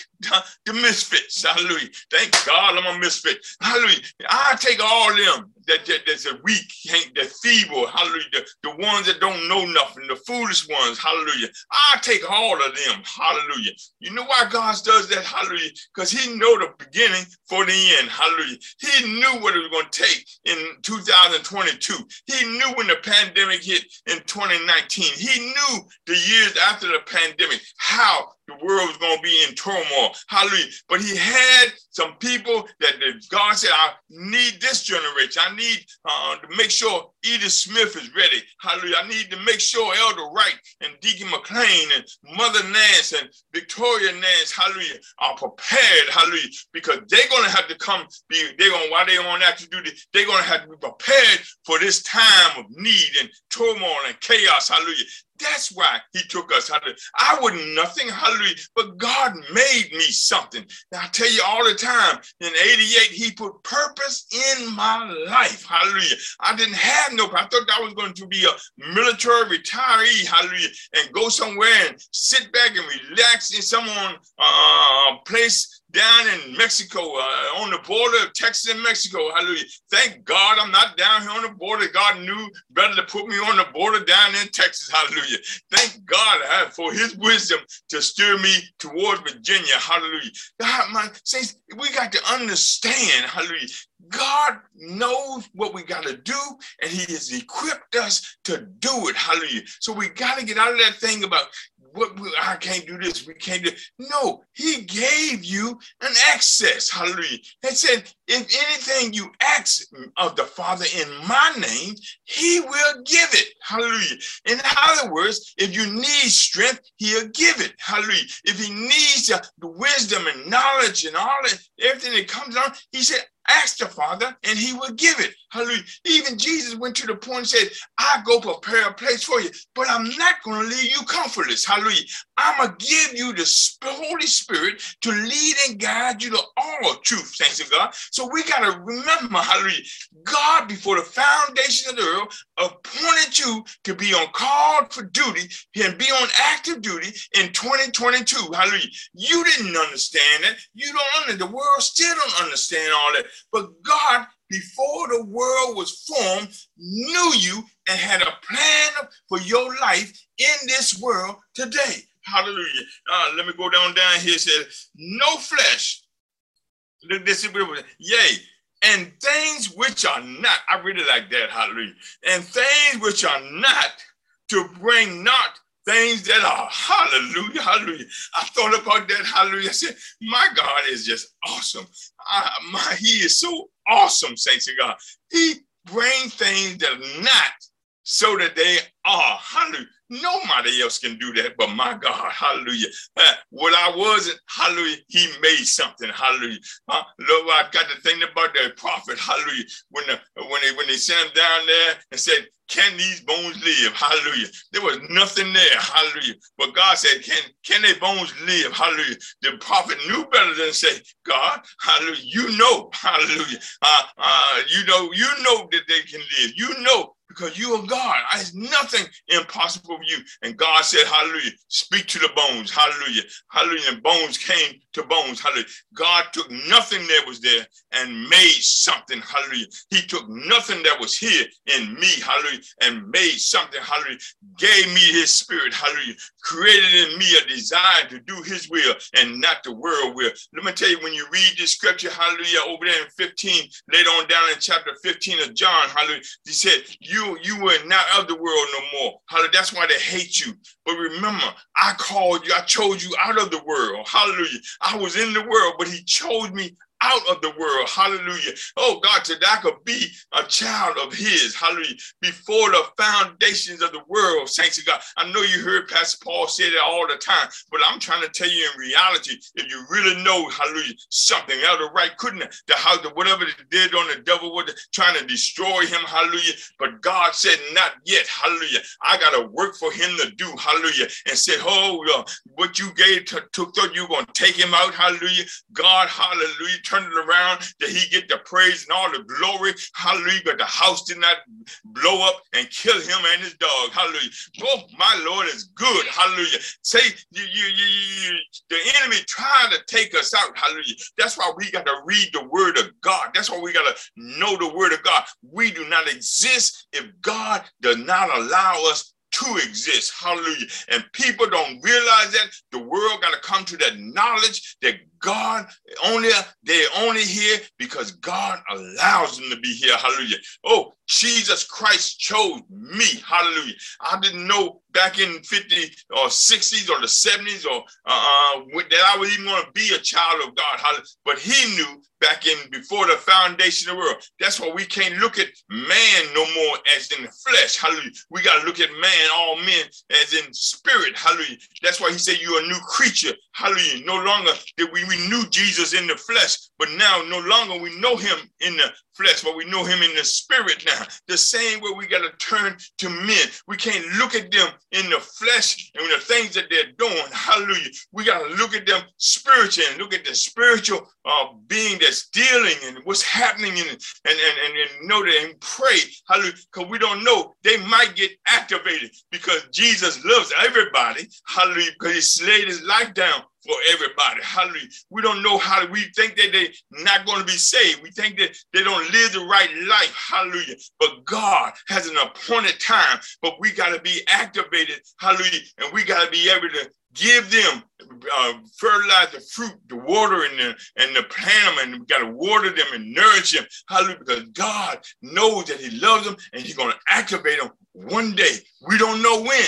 the, misfits. Hallelujah. Thank God I'm a misfit. Hallelujah. I take all them that, that that's a weak, the feeble, hallelujah, the, the ones that don't know nothing, the foolish ones, hallelujah. I take all of them, hallelujah. You know why God does that, hallelujah? Because he know the beginning for the end, hallelujah. He knew what it was going to take in 2022. He knew when the pandemic hit in 2019. He knew the years after the pandemic how the world was going to be in turmoil. Hallelujah. But he had some people that, God said, I need this generation. I need uh, to make sure Edith Smith is ready. Hallelujah. I need to make sure Elder Wright and Deacon McLean and Mother Nance and Victoria Nance, hallelujah, are prepared. Hallelujah. Because they're going to have to come, be, they're going, while they're on active duty, they're going to have to be prepared for this time of need and turmoil and chaos. Hallelujah. That's why he took us. Hallelujah. I was nothing, hallelujah, but God made me something. Now, I tell you all the time, in 88, he put purpose in my life. Hallelujah. I didn't have no, I thought I was going to be a military retiree, hallelujah, and go somewhere and sit back and relax in some uh, place down in Mexico, uh, on the border of Texas and Mexico. Hallelujah. Thank God I'm not down here on the border. God knew better to put me on the border down in Texas. Hallelujah. Thank God for his wisdom to steer me towards Virginia. Hallelujah. God, my saints, we got to understand, hallelujah. God knows what we got to do, and He has equipped us to do it. Hallelujah. So we got to get out of that thing about what I can't do this, we can't do. No, he gave you an access. Hallelujah. He said, if anything you ask of the Father in my name, he will give it. Hallelujah. In other words, if you need strength, he'll give it. Hallelujah. If he needs the wisdom and knowledge and all that, everything that comes on, he said, Ask the Father and he will give it. Hallelujah. Even Jesus went to the point and said, I go prepare a place for you, but I'm not going to leave you comfortless. Hallelujah. I'm going to give you the Holy Spirit to lead and guide you to all truth, thanks to God. So we got to remember, hallelujah, God before the foundation of the earth appointed you to be on call for duty and be on active duty in 2022. Hallelujah. You didn't understand it. You don't understand. The world still don't understand all that. But God, before the world was formed, knew you and had a plan for your life in this world today. Hallelujah. Uh, let me go down down here. It says, no flesh. Yea, and things which are not. I really like that. Hallelujah. And things which are not to bring not things that are hallelujah, hallelujah. I thought about that, hallelujah. I said, my God is just awesome. I, my, he is so awesome, saints of God. He brings things that are not so that they are, hallelujah. Nobody else can do that but my God. Hallelujah. Uh, what I wasn't, hallelujah, he made something. Hallelujah. Uh, Lord, I got to think about the prophet. Hallelujah. When, the, when, they, when they sent him down there and said, can these bones live? Hallelujah. There was nothing there. Hallelujah. But God said, Can can their bones live? Hallelujah. The prophet knew better than say, God, hallelujah. You know, hallelujah. Uh, uh, you know, you know that they can live. You know because you are God. There's nothing impossible for you. And God said, Hallelujah, speak to the bones. Hallelujah. Hallelujah. And bones came to bones. Hallelujah. God took nothing that was there and made something. Hallelujah. He took nothing that was here in me. Hallelujah. And made something. Hallelujah. Gave me his spirit. Hallelujah. Created in me a desire to do his will and not the world will. Let me tell you, when you read this scripture, hallelujah, over there in 15, later on down in chapter 15 of John, hallelujah, he said, You you were not of the world no more. Hallelujah. That's why they hate you. But remember, I called you, I chose you out of the world. Hallelujah. I was in the world, but he chose me out of the world. Hallelujah. Oh God, that I could be a child of his. Hallelujah. Before the foundations of the world, saints of God. I know you heard Pastor Paul say that all the time, but I'm trying to tell you in reality, if you really know, hallelujah, something out of right, couldn't the how the whatever they did on the devil was trying to destroy him, hallelujah. But God said, Not yet, hallelujah. I gotta work for him to do, hallelujah. And said, Oh, uh, what you gave to, took, thought you were gonna take him out, hallelujah. God, hallelujah turn it around, that he get the praise and all the glory. Hallelujah. But the house did not blow up and kill him and his dog. Hallelujah. Oh, my Lord is good. Hallelujah. Say you, you, you, you, the enemy trying to take us out. Hallelujah. That's why we got to read the word of God. That's why we got to know the word of God. We do not exist if God does not allow us to exist. Hallelujah. And people don't realize that the world got to come to that knowledge that God only they're only here because God allows them to be here. Hallelujah. Oh, Jesus Christ chose me. Hallelujah. I didn't know back in 50 or 60s or the 70s or uh, uh that I was even going to be a child of God. Hallelujah. But he knew back in before the foundation of the world. That's why we can't look at man no more as in the flesh. Hallelujah. We got to look at man, all men, as in spirit. Hallelujah. That's why he said you're a new creature. Hallelujah. No longer did we we knew Jesus in the flesh, but now no longer we know him in the flesh, but we know him in the spirit now. The same way we got to turn to men. We can't look at them in the flesh and the things that they're doing. Hallelujah. We got to look at them spiritually and look at the spiritual uh, being that's dealing and what's happening and, and, and, and, know that and pray. Hallelujah. Because we don't know. They might get activated because Jesus loves everybody. Hallelujah. Because he laid his life down for everybody. Hallelujah. We don't know how we think that they're not going to be saved. We think that they don't live the right life. Hallelujah. But God has an appointed time, but we got to be activated. Hallelujah. And we got to be able to give them uh, fertilize the fruit, the water, and the, and the plant them, and we got to water them and nourish them. Hallelujah. Because God knows that He loves them and He's going to activate them one day. We don't know when,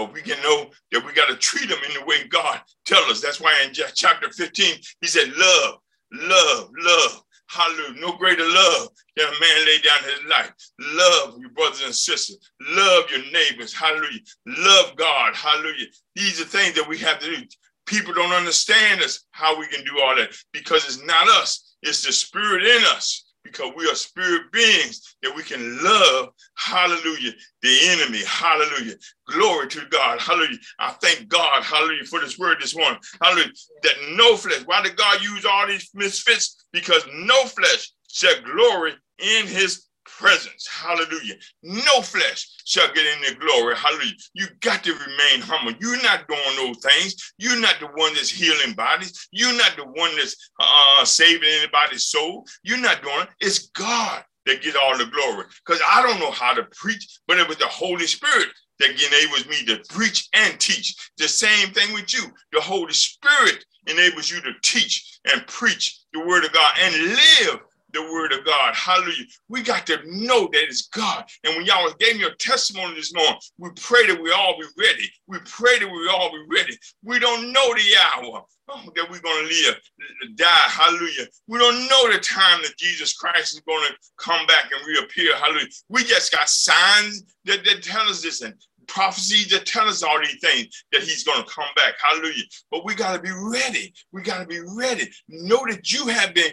but we can know that we got to treat them in the way God tells us. That's why in chapter 15, he said, love, love, love. Hallelujah. No greater love than a man lay down his life. Love your brothers and sisters. Love your neighbors. Hallelujah. Love God. Hallelujah. These are things that we have to do. People don't understand us how we can do all that because it's not us, it's the spirit in us because we are spirit beings that we can love, hallelujah, the enemy, hallelujah. Glory to God, hallelujah. I thank God, hallelujah, for this word this morning, hallelujah, that no flesh, why did God use all these misfits? Because no flesh shall glory in his presence. Hallelujah. No flesh shall get in the glory. Hallelujah. You got to remain humble. You're not doing those things. You're not the one that's healing bodies. You're not the one that's uh, saving anybody's soul. You're not doing it. It's God that gets all the glory. Because I don't know how to preach, but it was the Holy Spirit that enables me to preach and teach. The same thing with you. The Holy Spirit enables you to teach and preach the word of God and live the word of God. Hallelujah. We got to know that it's God. And when y'all gave me a testimony this morning, we pray that we all be ready. We pray that we all be ready. We don't know the hour oh, that we're going to live, die. Hallelujah. We don't know the time that Jesus Christ is going to come back and reappear. Hallelujah. We just got signs that, that tell us this and prophecies that tell us all these things that he's going to come back. Hallelujah. But we got to be ready. We got to be ready. Know that you have been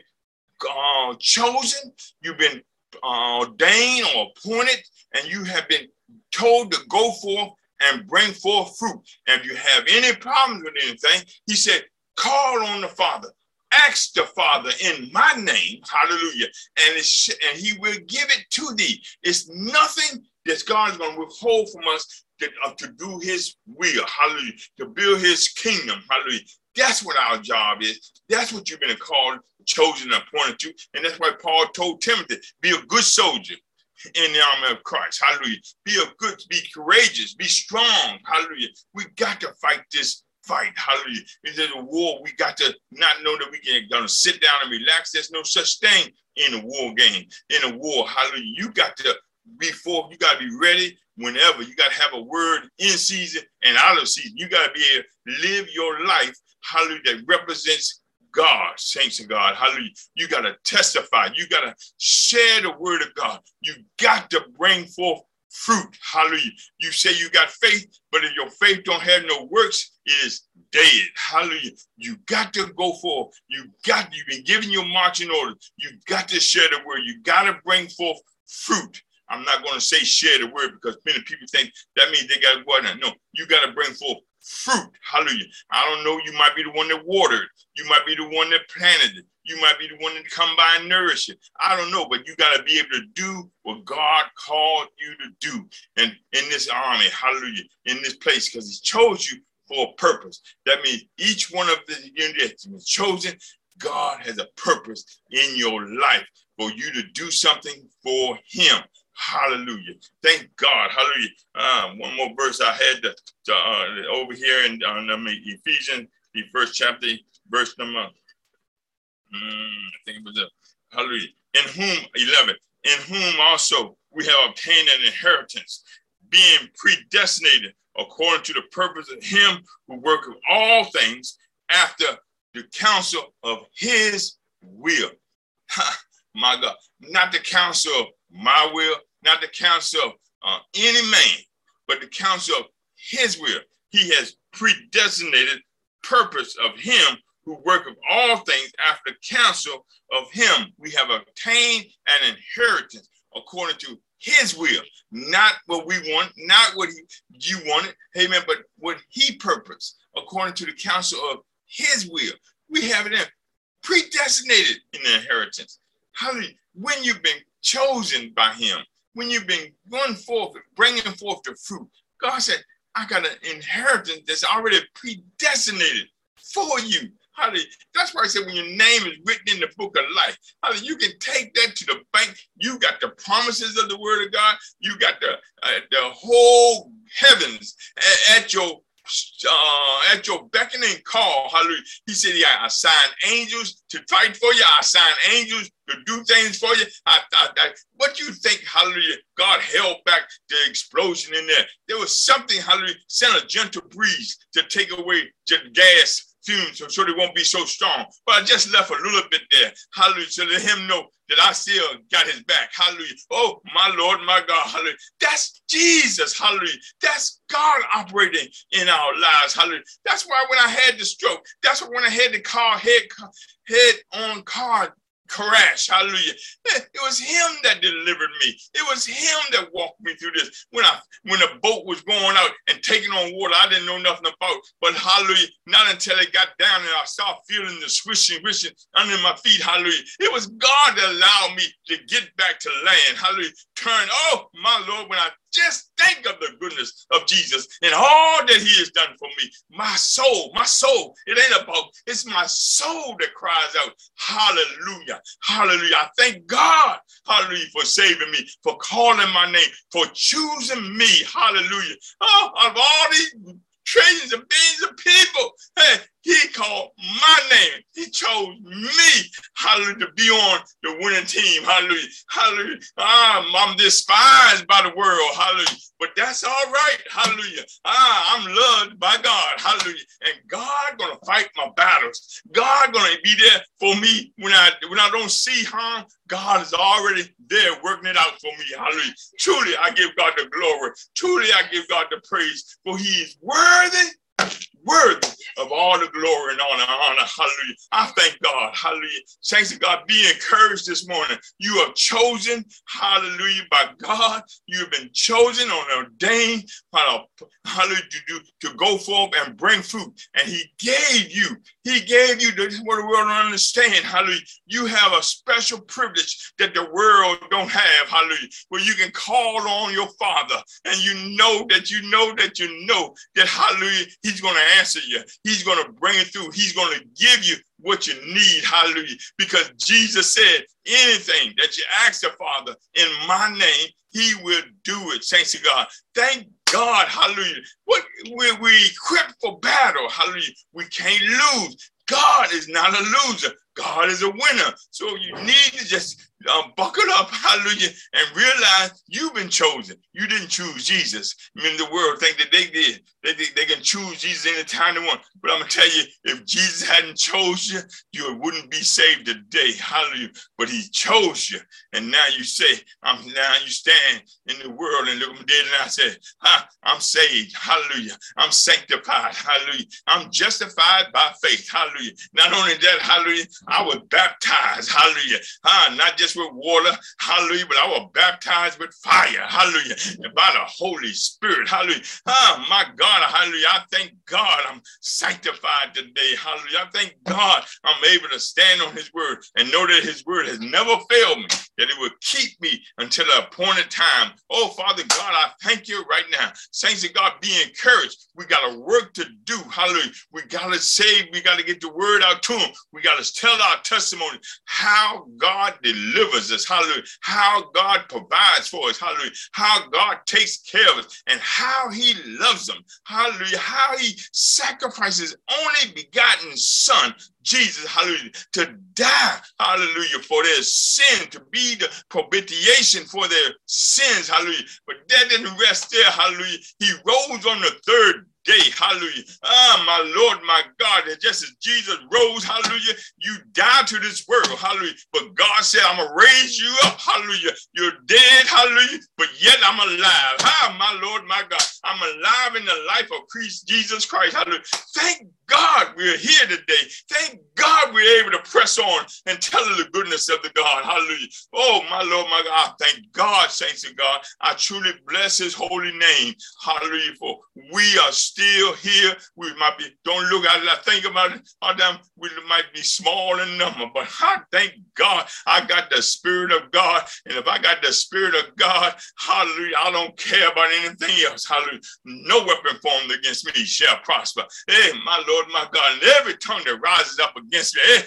uh, chosen, you've been uh, ordained or appointed, and you have been told to go forth and bring forth fruit. And if you have any problems with anything, he said, call on the Father. Ask the Father in my name, hallelujah, and, and he will give it to thee. It's nothing that God is going to withhold from us to, uh, to do his will, hallelujah, to build his kingdom, hallelujah. That's what our job is. That's what you've been called, chosen, and appointed to. And that's why Paul told Timothy, be a good soldier in the army of Christ. Hallelujah. Be a good, be courageous, be strong. Hallelujah. We got to fight this fight. Hallelujah. It's a war. We got to not know that we can gonna sit down and relax. There's no such thing in a war game. In a war, hallelujah. You got to be for, you got to be ready whenever. You got to have a word in season and out of season. You got to be able to live your life, hallelujah, that represents God, saints of God. Hallelujah. You got to testify. You got to share the word of God. You got to bring forth fruit. Hallelujah. You say you got faith, but if your faith don't have no works, it is dead. Hallelujah. You got to go forth. You got, you've been given your marching orders. You got to share the word. You got to bring forth fruit. I'm not going to say share the word because many people think that means they got to go out there. No, you got to bring forth fruit. Hallelujah. I don't know. You might be the one that watered. You might be the one that planted it. You might be the one that come by and nourish it. I don't know, but you got to be able to do what God called you to do. And in this army, hallelujah, in this place, because He chose you for a purpose. That means each one of the units was chosen. God has a purpose in your life for you to do something for Him. Hallelujah. Thank God. Hallelujah. Uh, one more verse I had to, to, uh, over here in uh, Ephesians, the first chapter, verse number, mm, I think it was a, hallelujah. In whom, 11, in whom also we have obtained an inheritance, being predestinated according to the purpose of him who worketh all things after the counsel of his will. my God, not the counsel of my will, not the counsel of uh, any man, but the counsel of his will. He has predestinated purpose of him who worketh all things after the counsel of him. We have obtained an inheritance according to his will, not what we want, not what he, you wanted, amen, but what he purposed according to the counsel of his will. We have it in predestinated in the inheritance. Hallelujah. When you've been chosen by him, when you've been going forth, bringing forth the fruit, God said, I got an inheritance that's already predestinated for you. Hallelujah. That's why I said when your name is written in the book of life, hallelujah, you can take that to the bank. You got the promises of the word of God. You got the uh, the whole heavens at, at your uh, at your beckoning call. Hallelujah. He said, Yeah, I assign angels to fight for you. I assign angels to do things for you. I, I, I, what you think, hallelujah, God held back the explosion in there. There was something, hallelujah, sent a gentle breeze to take away the gas fumes so they won't be so strong. But I just left a little bit there. Hallelujah. To let him know that I still got his back. Hallelujah. Oh, my Lord, my God. Hallelujah. That's Jesus. Hallelujah. That's God operating in our lives. Hallelujah. That's why when I had the stroke, that's why when I had the car head, head on car crash. Hallelujah. It was him that delivered me. It was him that walked me through this. When I when the boat was going out and taking on water, I didn't know nothing about. But hallelujah, not until it got down and I started feeling the swishing, swishing under my feet. Hallelujah. It was God that allowed me to get back to land. Hallelujah. Turn. Oh my Lord, when I just think of the goodness of Jesus and all that he has done for me. My soul, my soul, it ain't about, it's my soul that cries out, hallelujah, hallelujah. I thank God, hallelujah, for saving me, for calling my name, for choosing me, hallelujah. Oh, of all these trillions of billions of people. Hey, he called my name. He chose me, hallelujah, to be on the winning team. Hallelujah. Hallelujah. Ah, I'm despised by the world. Hallelujah. But that's all right. Hallelujah. Ah, I'm loved by God. Hallelujah. And God gonna fight my battles. God gonna be there for me when I when I don't see harm. God is already there working it out for me. Hallelujah. Truly, I give God the glory. Truly, I give God the praise, for He is worthy worthy of all the glory and honor, honor. Hallelujah. I thank God. Hallelujah. Thanks to God, be encouraged this morning. You are chosen, hallelujah, by God. You have been chosen on ordained, hallelujah, to, do, to go forth and bring fruit. And he gave you, He gave you the what the world don't understand. Hallelujah. You have a special privilege that the world don't have. Hallelujah. Where you can call on your father and you know that you know that you know that hallelujah, he's going to answer you. He's going to bring it through. He's going to give you what you need. Hallelujah. Because Jesus said, anything that you ask the Father in my name, he will do it. Thanks to God. Thank God. Hallelujah. What we we equipped for battle. Hallelujah. We can't lose. God is not a loser. God is a winner. So you need to just um, buckle up, hallelujah, and realize you've been chosen. You didn't choose Jesus. I mean, the world think that they did. They, they, they can choose Jesus anytime they want. But I'm going to tell you, if Jesus hadn't chose you, you wouldn't be saved today. Hallelujah. But he chose you. And now you say, I'm now you stand in the world and look at me dead and I say, ah, I'm saved. Hallelujah. I'm sanctified. Hallelujah. I'm justified by faith. Hallelujah. Not only that, hallelujah, I was baptized. Hallelujah. Ah, not just with water, hallelujah, but I was baptized with fire, hallelujah, and by the Holy Spirit, hallelujah. Ah, my God, hallelujah. I thank God I'm sanctified today, hallelujah. I thank God I'm able to stand on His word and know that His word has never failed me, that it will keep me until the appointed time. Oh, Father God, I thank you right now. Saints of God, be encouraged. We got a work to do, hallelujah. We got to save, we got to get the word out to them. We got to tell our testimony how God delivers us, hallelujah, how God provides for us, hallelujah, how God takes care of us, and how He loves them, hallelujah, how He sacrifices only begotten Son, Jesus, hallelujah, to die, hallelujah, for their sin, to be the propitiation for their sins, hallelujah. But that didn't rest there, hallelujah. He rose on the third day. Hallelujah. Ah, my Lord, my God, that just as Jesus rose, hallelujah, you died to this world. Hallelujah. But God said, I'm going to raise you up. Hallelujah. You're dead. Hallelujah. But yet I'm alive. Ah, my Lord, my God. I'm alive in the life of Christ, Jesus Christ. Hallelujah. Thank God we're here today. Thank God we're able to press on and tell the goodness of the God. Hallelujah. Oh, my Lord, my God. Thank God, saints of God. I truly bless his holy name. Hallelujah. For we are still here. We might be, don't look at it, I think about it. All time we might be small in number, but I thank God I got the Spirit of God. And if I got the Spirit of God, hallelujah, I don't care about anything else. Hallelujah. No weapon formed against me shall prosper. Hey, my Lord, my God, and every tongue that rises up against hey,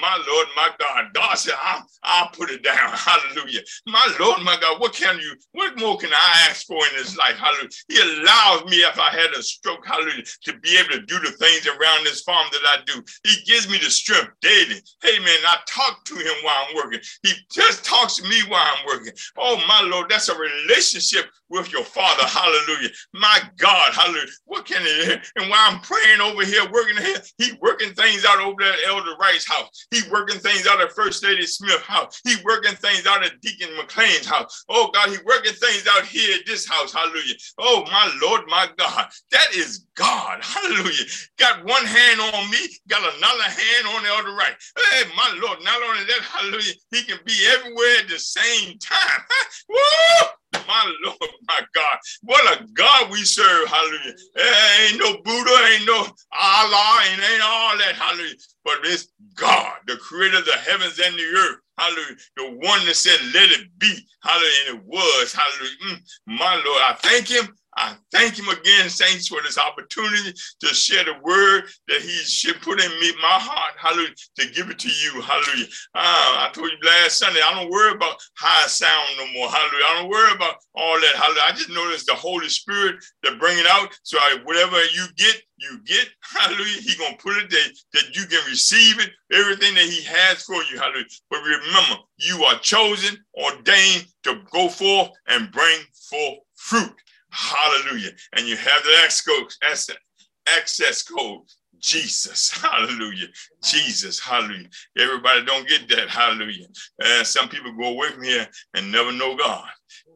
my Lord, my God. God said, I'll, I'll put it down. Hallelujah. My Lord, my God, what can you, what more can I ask for in this life? Hallelujah. He allows me, if I had a stroke, hallelujah, to be able to do the things around this farm that I do. He gives me the strength daily. Hey, man, I talk to him while I'm working. He just talks to me while I'm working. Oh, my Lord, that's a relationship with your father. Hallelujah. My God, hallelujah. What can he, and while I'm praying over here, working here, he working things out over there Elder Wright's house. He working things out at First Lady Smith house. He working things out at Deacon McLean's house. Oh God, he working things out here at this house. Hallelujah. Oh my Lord, my God. That is God. Hallelujah. Got one hand on me, got another hand on the other right. Hey, my Lord, not only that, hallelujah, he can be everywhere at the same time. Woo! My Lord, my God. What a God we serve. Hallelujah. There ain't no Buddha, ain't no Allah, and ain't all that. Hallelujah. But it's God, the creator of the heavens and the earth. Hallelujah. The one that said, let it be. Hallelujah. And it was. Hallelujah. Mm, my Lord, I thank him. I thank him again, saints, for this opportunity to share the word that he should put in me, my heart, hallelujah, to give it to you, hallelujah. Uh, I told you last Sunday, I don't worry about I sound no more, hallelujah. I don't worry about all that, hallelujah. I just know it's the Holy Spirit that bring it out. So I, whatever you get, you get, hallelujah. He gonna put it there that you can receive it, everything that he has for you, hallelujah. But remember, you are chosen, ordained to go forth and bring forth fruit. Hallelujah. And you have the access code. Jesus, hallelujah. Jesus, hallelujah. Everybody don't get that, hallelujah. Uh, some people go away from here and never know God.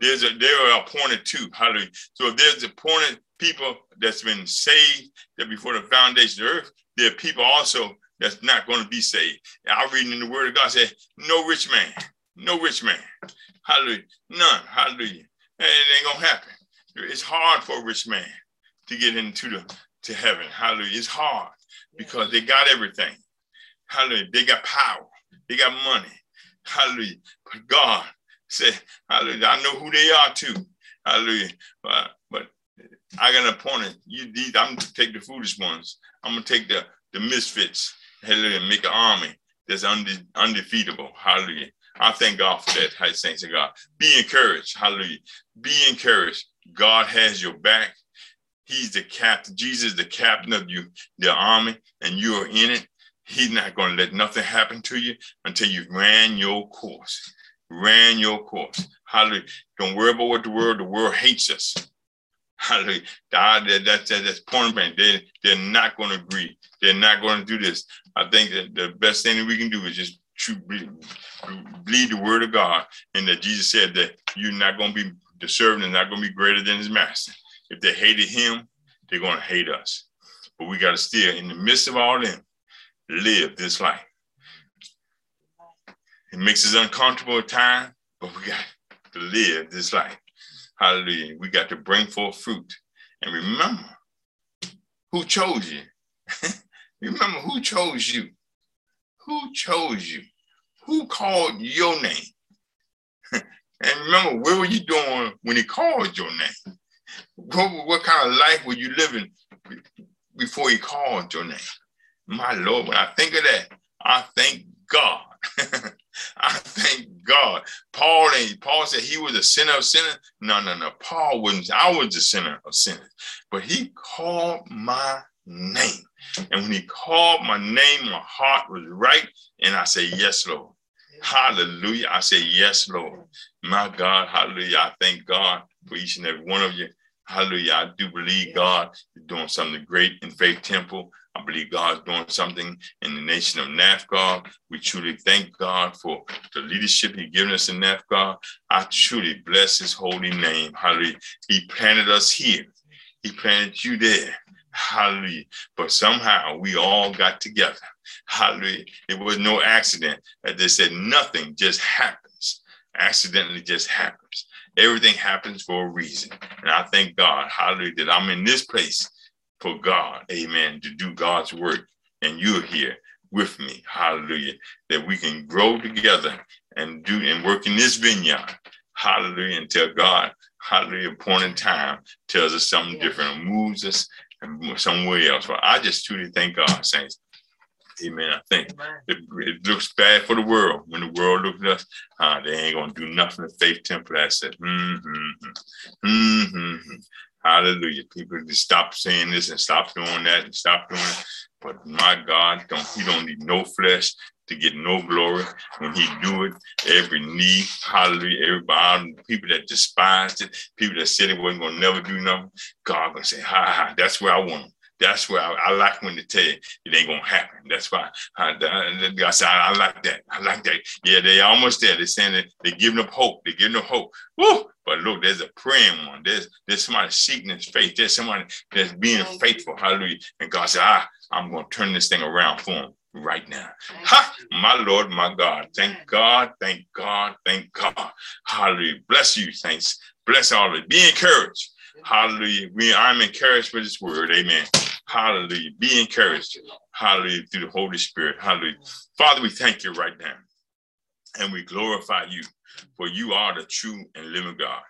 There's a they are appointed too, hallelujah. So if there's appointed people that's been saved that before the foundation of the earth, there are people also that's not going to be saved. I'm reading in the word of God say, no rich man, no rich man. Hallelujah. None. Hallelujah. And it ain't gonna happen. It's hard for a rich man to get into the to heaven. Hallelujah. It's hard. because they got everything. Hallelujah. They got power. They got money. Hallelujah. But God said, Hallelujah. I know who they are too. Hallelujah. But, but I got an appointed. You these, I'm gonna take the foolish ones. I'm gonna take the, the misfits. Hallelujah. Make an army that's unde- undefeatable. Hallelujah. I thank God for that. Hi, saints of God. Be encouraged. Hallelujah. Be encouraged. God has your back. He's the captain. Jesus, the captain of you, the army, and you are in it. He's not going to let nothing happen to you until you ran your course. Ran your course. Hallelujah. Don't worry about what the world, the world hates us. Hallelujah. God, that, that, that, that's point blank. They, they're not going to agree. They're not going to do this. I think that the best thing that we can do is just true, believe, believe the word of God. And that Jesus said that you're not going to be, the servant is not going to be greater than his master. If they hated him, they're going to hate us. But we got to still, in the midst of all them, live this life. It makes us uncomfortable at times, but we got to live this life. Hallelujah. We got to bring forth fruit. And remember who chose you. remember who chose you. Who chose you? Who called your name? and remember, where were you doing when he called your name? What, what kind of life were you living before he called your name? My Lord, when I think of that, I thank God. I thank God. Paul ain't Paul said he was a sinner of sinners. No, no, no. Paul wasn't. I was the sinner of sinners, but he called my name. And when he called my name, my heart was right. And I said, Yes, Lord. Hallelujah. I said, Yes, Lord. My God, hallelujah. I thank God for each and every one of you. Hallelujah. I do believe God is doing something great in Faith Temple. I believe God's doing something in the nation of NFCOG. We truly thank God for the leadership He's given us in NFCOG. I truly bless His holy name. Hallelujah. He planted us here, He planted you there. Hallelujah. But somehow we all got together. Hallelujah. It was no accident. As they said, nothing just happens. Accidentally just happens. Everything happens for a reason. And I thank God, hallelujah, that I'm in this place for God, amen, to do God's work. And you're here with me, hallelujah, that we can grow together and do and work in this vineyard, hallelujah, until God, hallelujah, point in time tells us something different, moves us and somewhere else. But I just truly thank God, saints. Amen. I think it, it, looks bad for the world when the world looks at us. Uh, they ain't gonna do nothing. The faith temple I said, mm-hmm, mm-hmm. Hallelujah. People just stop saying this and stop doing that and stop doing it. But my God, don't he don't need no flesh to get no glory. When he do it, every knee, hallelujah, everybody, people that despised it, people that said it wasn't gonna never do nothing, God gonna say, ha ha, that's where I want them. That's where I, I, like when they tell you it ain't gonna happen. That's why I, I, I, said I, like that. I like that. Yeah, they almost there. They're saying that they're giving up hope. They're giving up hope. Woo! But look, there's a praying one. There's there's somebody seeking his faith. There's somebody that's being faithful. Hallelujah. And God said, ah, I'm gonna turn this thing around for him right now. Ha! My Lord, my God. Thank God, thank God, thank God. Hallelujah. Bless you, saints. Bless all of you. Be encouraged. Hallelujah. We, I'm encouraged with this word. Amen. Hallelujah. Be encouraged. Hallelujah. Through the Holy Spirit. Hallelujah. Father, we thank you right now. And we glorify you, for you are the true and living God.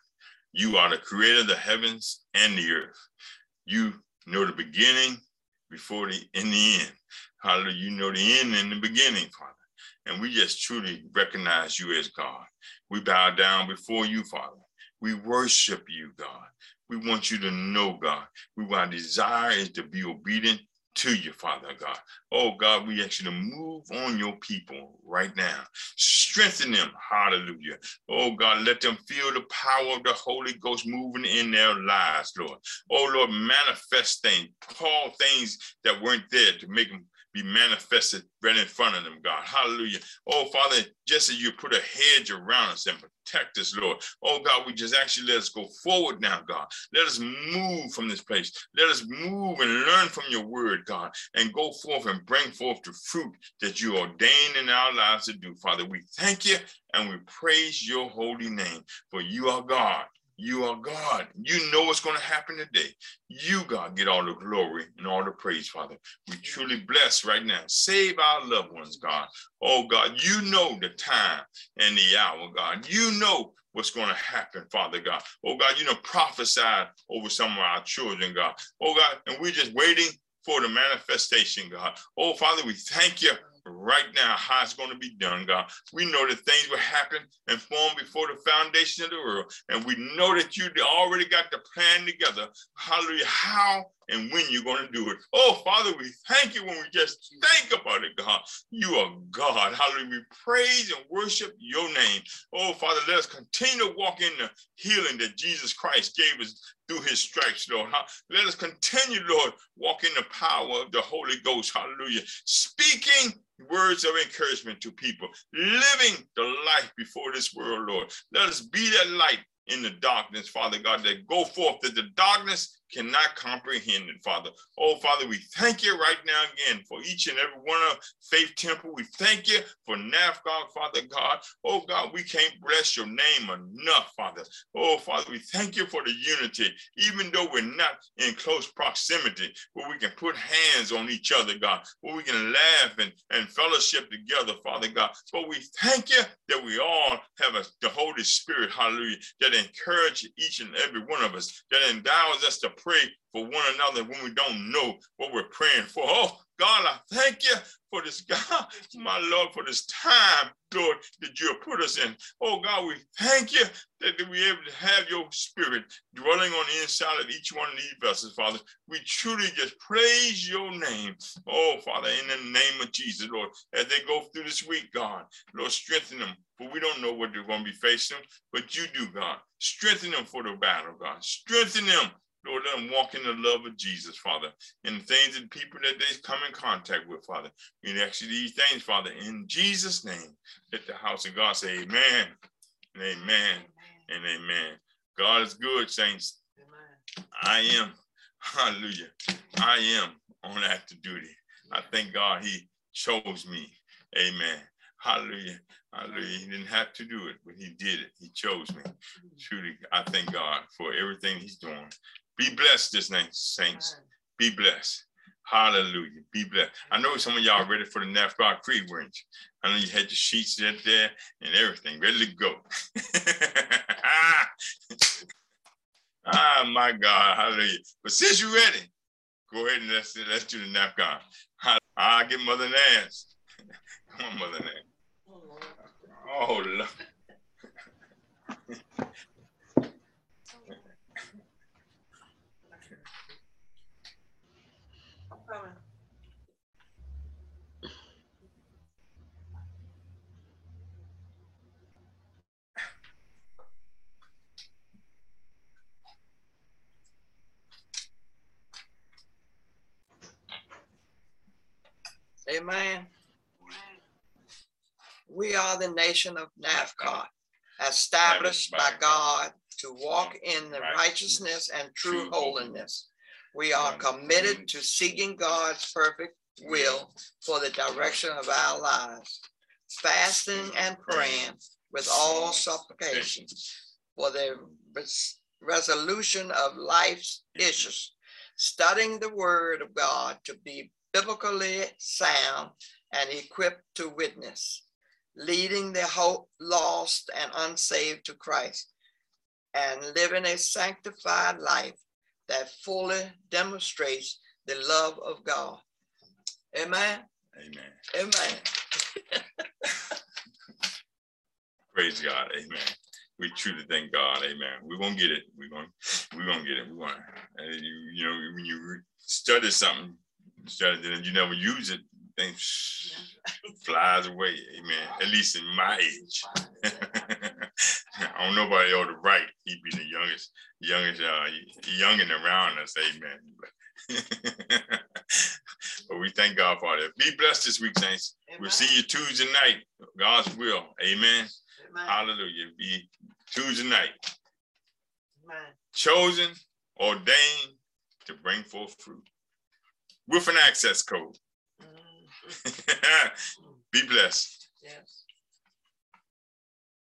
You are the creator of the heavens and the earth. You know the beginning before the in the end. Hallelujah. You know the end and the beginning, Father. And we just truly recognize you as God. We bow down before you, Father. We worship you, God. We want you to know, God. We want desire is to be obedient to you, Father God. Oh God, we ask you to move on your people right now. Strengthen them. Hallelujah. Oh God, let them feel the power of the Holy Ghost moving in their lives, Lord. Oh Lord, manifest things, call things that weren't there to make them be manifested right in front of them, God. Hallelujah. Oh, Father, just as you put a hedge around us and protect us, Lord. Oh, God, we just actually let us go forward now, God. Let us move from this place. Let us move and learn from your word, God, and go forth and bring forth the fruit that you ordained in our lives to do, Father. We thank you and we praise your holy name, for you are God You are God. You know what's going to happen today. You, God, get all the glory and all the praise, Father. We truly bless right now. Save our loved ones, God. Oh, God, you know the time and the hour, God. You know what's going to happen, Father God. Oh, God, you know, prophesy over some of our children, God. Oh, God, and we're just waiting for the manifestation, God. Oh, Father, we thank you right now how it's going to be done, God. We know that things will happen and form before the foundation of the world. And we know that you already got the plan together. Hallelujah. How and when you're going to do it. Oh, Father, we thank you when we just think about it, God. You are God. Hallelujah. We praise and worship your name. Oh, Father, let us continue to walk in the healing that Jesus Christ gave us through his stripes, Lord. Let us continue, Lord, walk in the power of the Holy Ghost. Hallelujah. Speaking words of encouragement to people, living the life before this world, Lord. Let us be that light in the darkness, Father God, that go forth that the darkness cannot comprehend it, Father. Oh, Father, we thank you right now again for each and every one of Faith Temple. We thank you for NFCOG, Father God. Oh, God, we can't bless your name enough, Father. Oh, Father, we thank you for the unity, even though we're not in close proximity, where we can put hands on each other, God, where we can laugh and, and fellowship together, Father God. But we thank you that we all have a, the Holy Spirit, hallelujah, that encourages each and every one of us, that endows us to pray for one another when we don't know what we're praying for. Oh, God, I thank you for this, God, my Lord, for this time, Lord, that you have put us in. Oh, God, we thank you that we're able to have your spirit dwelling on the inside of each one of these vessels, Father. We truly just praise your name. Oh, Father, in the name of Jesus, Lord, as they go through this week, God, Lord, strengthen them. For we don't know what they're going to be facing, but you do, God. Strengthen them for the battle, God. Strengthen them Lord, let them walk in the love of Jesus, Father, and the things and people that they come in contact with, Father. We ask you these things, Father, in Jesus' name. Let the house of God say amen and amen and amen. God is good, saints. I am, hallelujah, I am on active duty. I thank God he chose me. Amen. Hallelujah. Hallelujah. He didn't have to do it, but he did it. He chose me. Truly, I thank God for everything he's doing. Be blessed this night, saints. Be blessed. Hallelujah. Be blessed. I know some of y'all are ready for the NFCOG Creed, weren't you? I know you had your sheets there, there and everything ready to go. ah, my God. Hallelujah. But since you're ready, go ahead and let's, let's do the NFCOG. I'll get Mother Nance. Come on, Mother Nance. Oh, Lord. Amen. We are the nation of NFCOG, established by God to walk in the righteousness and true holiness. We are committed to seeking God's perfect will for the direction of our lives, fasting and praying with all supplications for the res- resolution of life's issues, studying the word of God to be biblically sound and equipped to witness, leading the hope lost and unsaved to Christ, and living a sanctified life that fully demonstrates the love of God. Amen. Amen. Amen. Praise God. Amen. We truly thank God. Amen. We're gonna get it. We're gonna we're gonna get it. We're gonna and you, you know when you study something, study it you never use it, things flies away. Amen. At least in my age. I don't know about the right. He'd be the youngest, youngest, uh, youngin around us. Amen. but we thank God for that. Be blessed this week, saints. We'll see you Tuesday night. God's will. Amen. Amen. Hallelujah. Be Tuesday night. Amen. Chosen, ordained to bring forth fruit with an access code. Mm, Be blessed. Yes.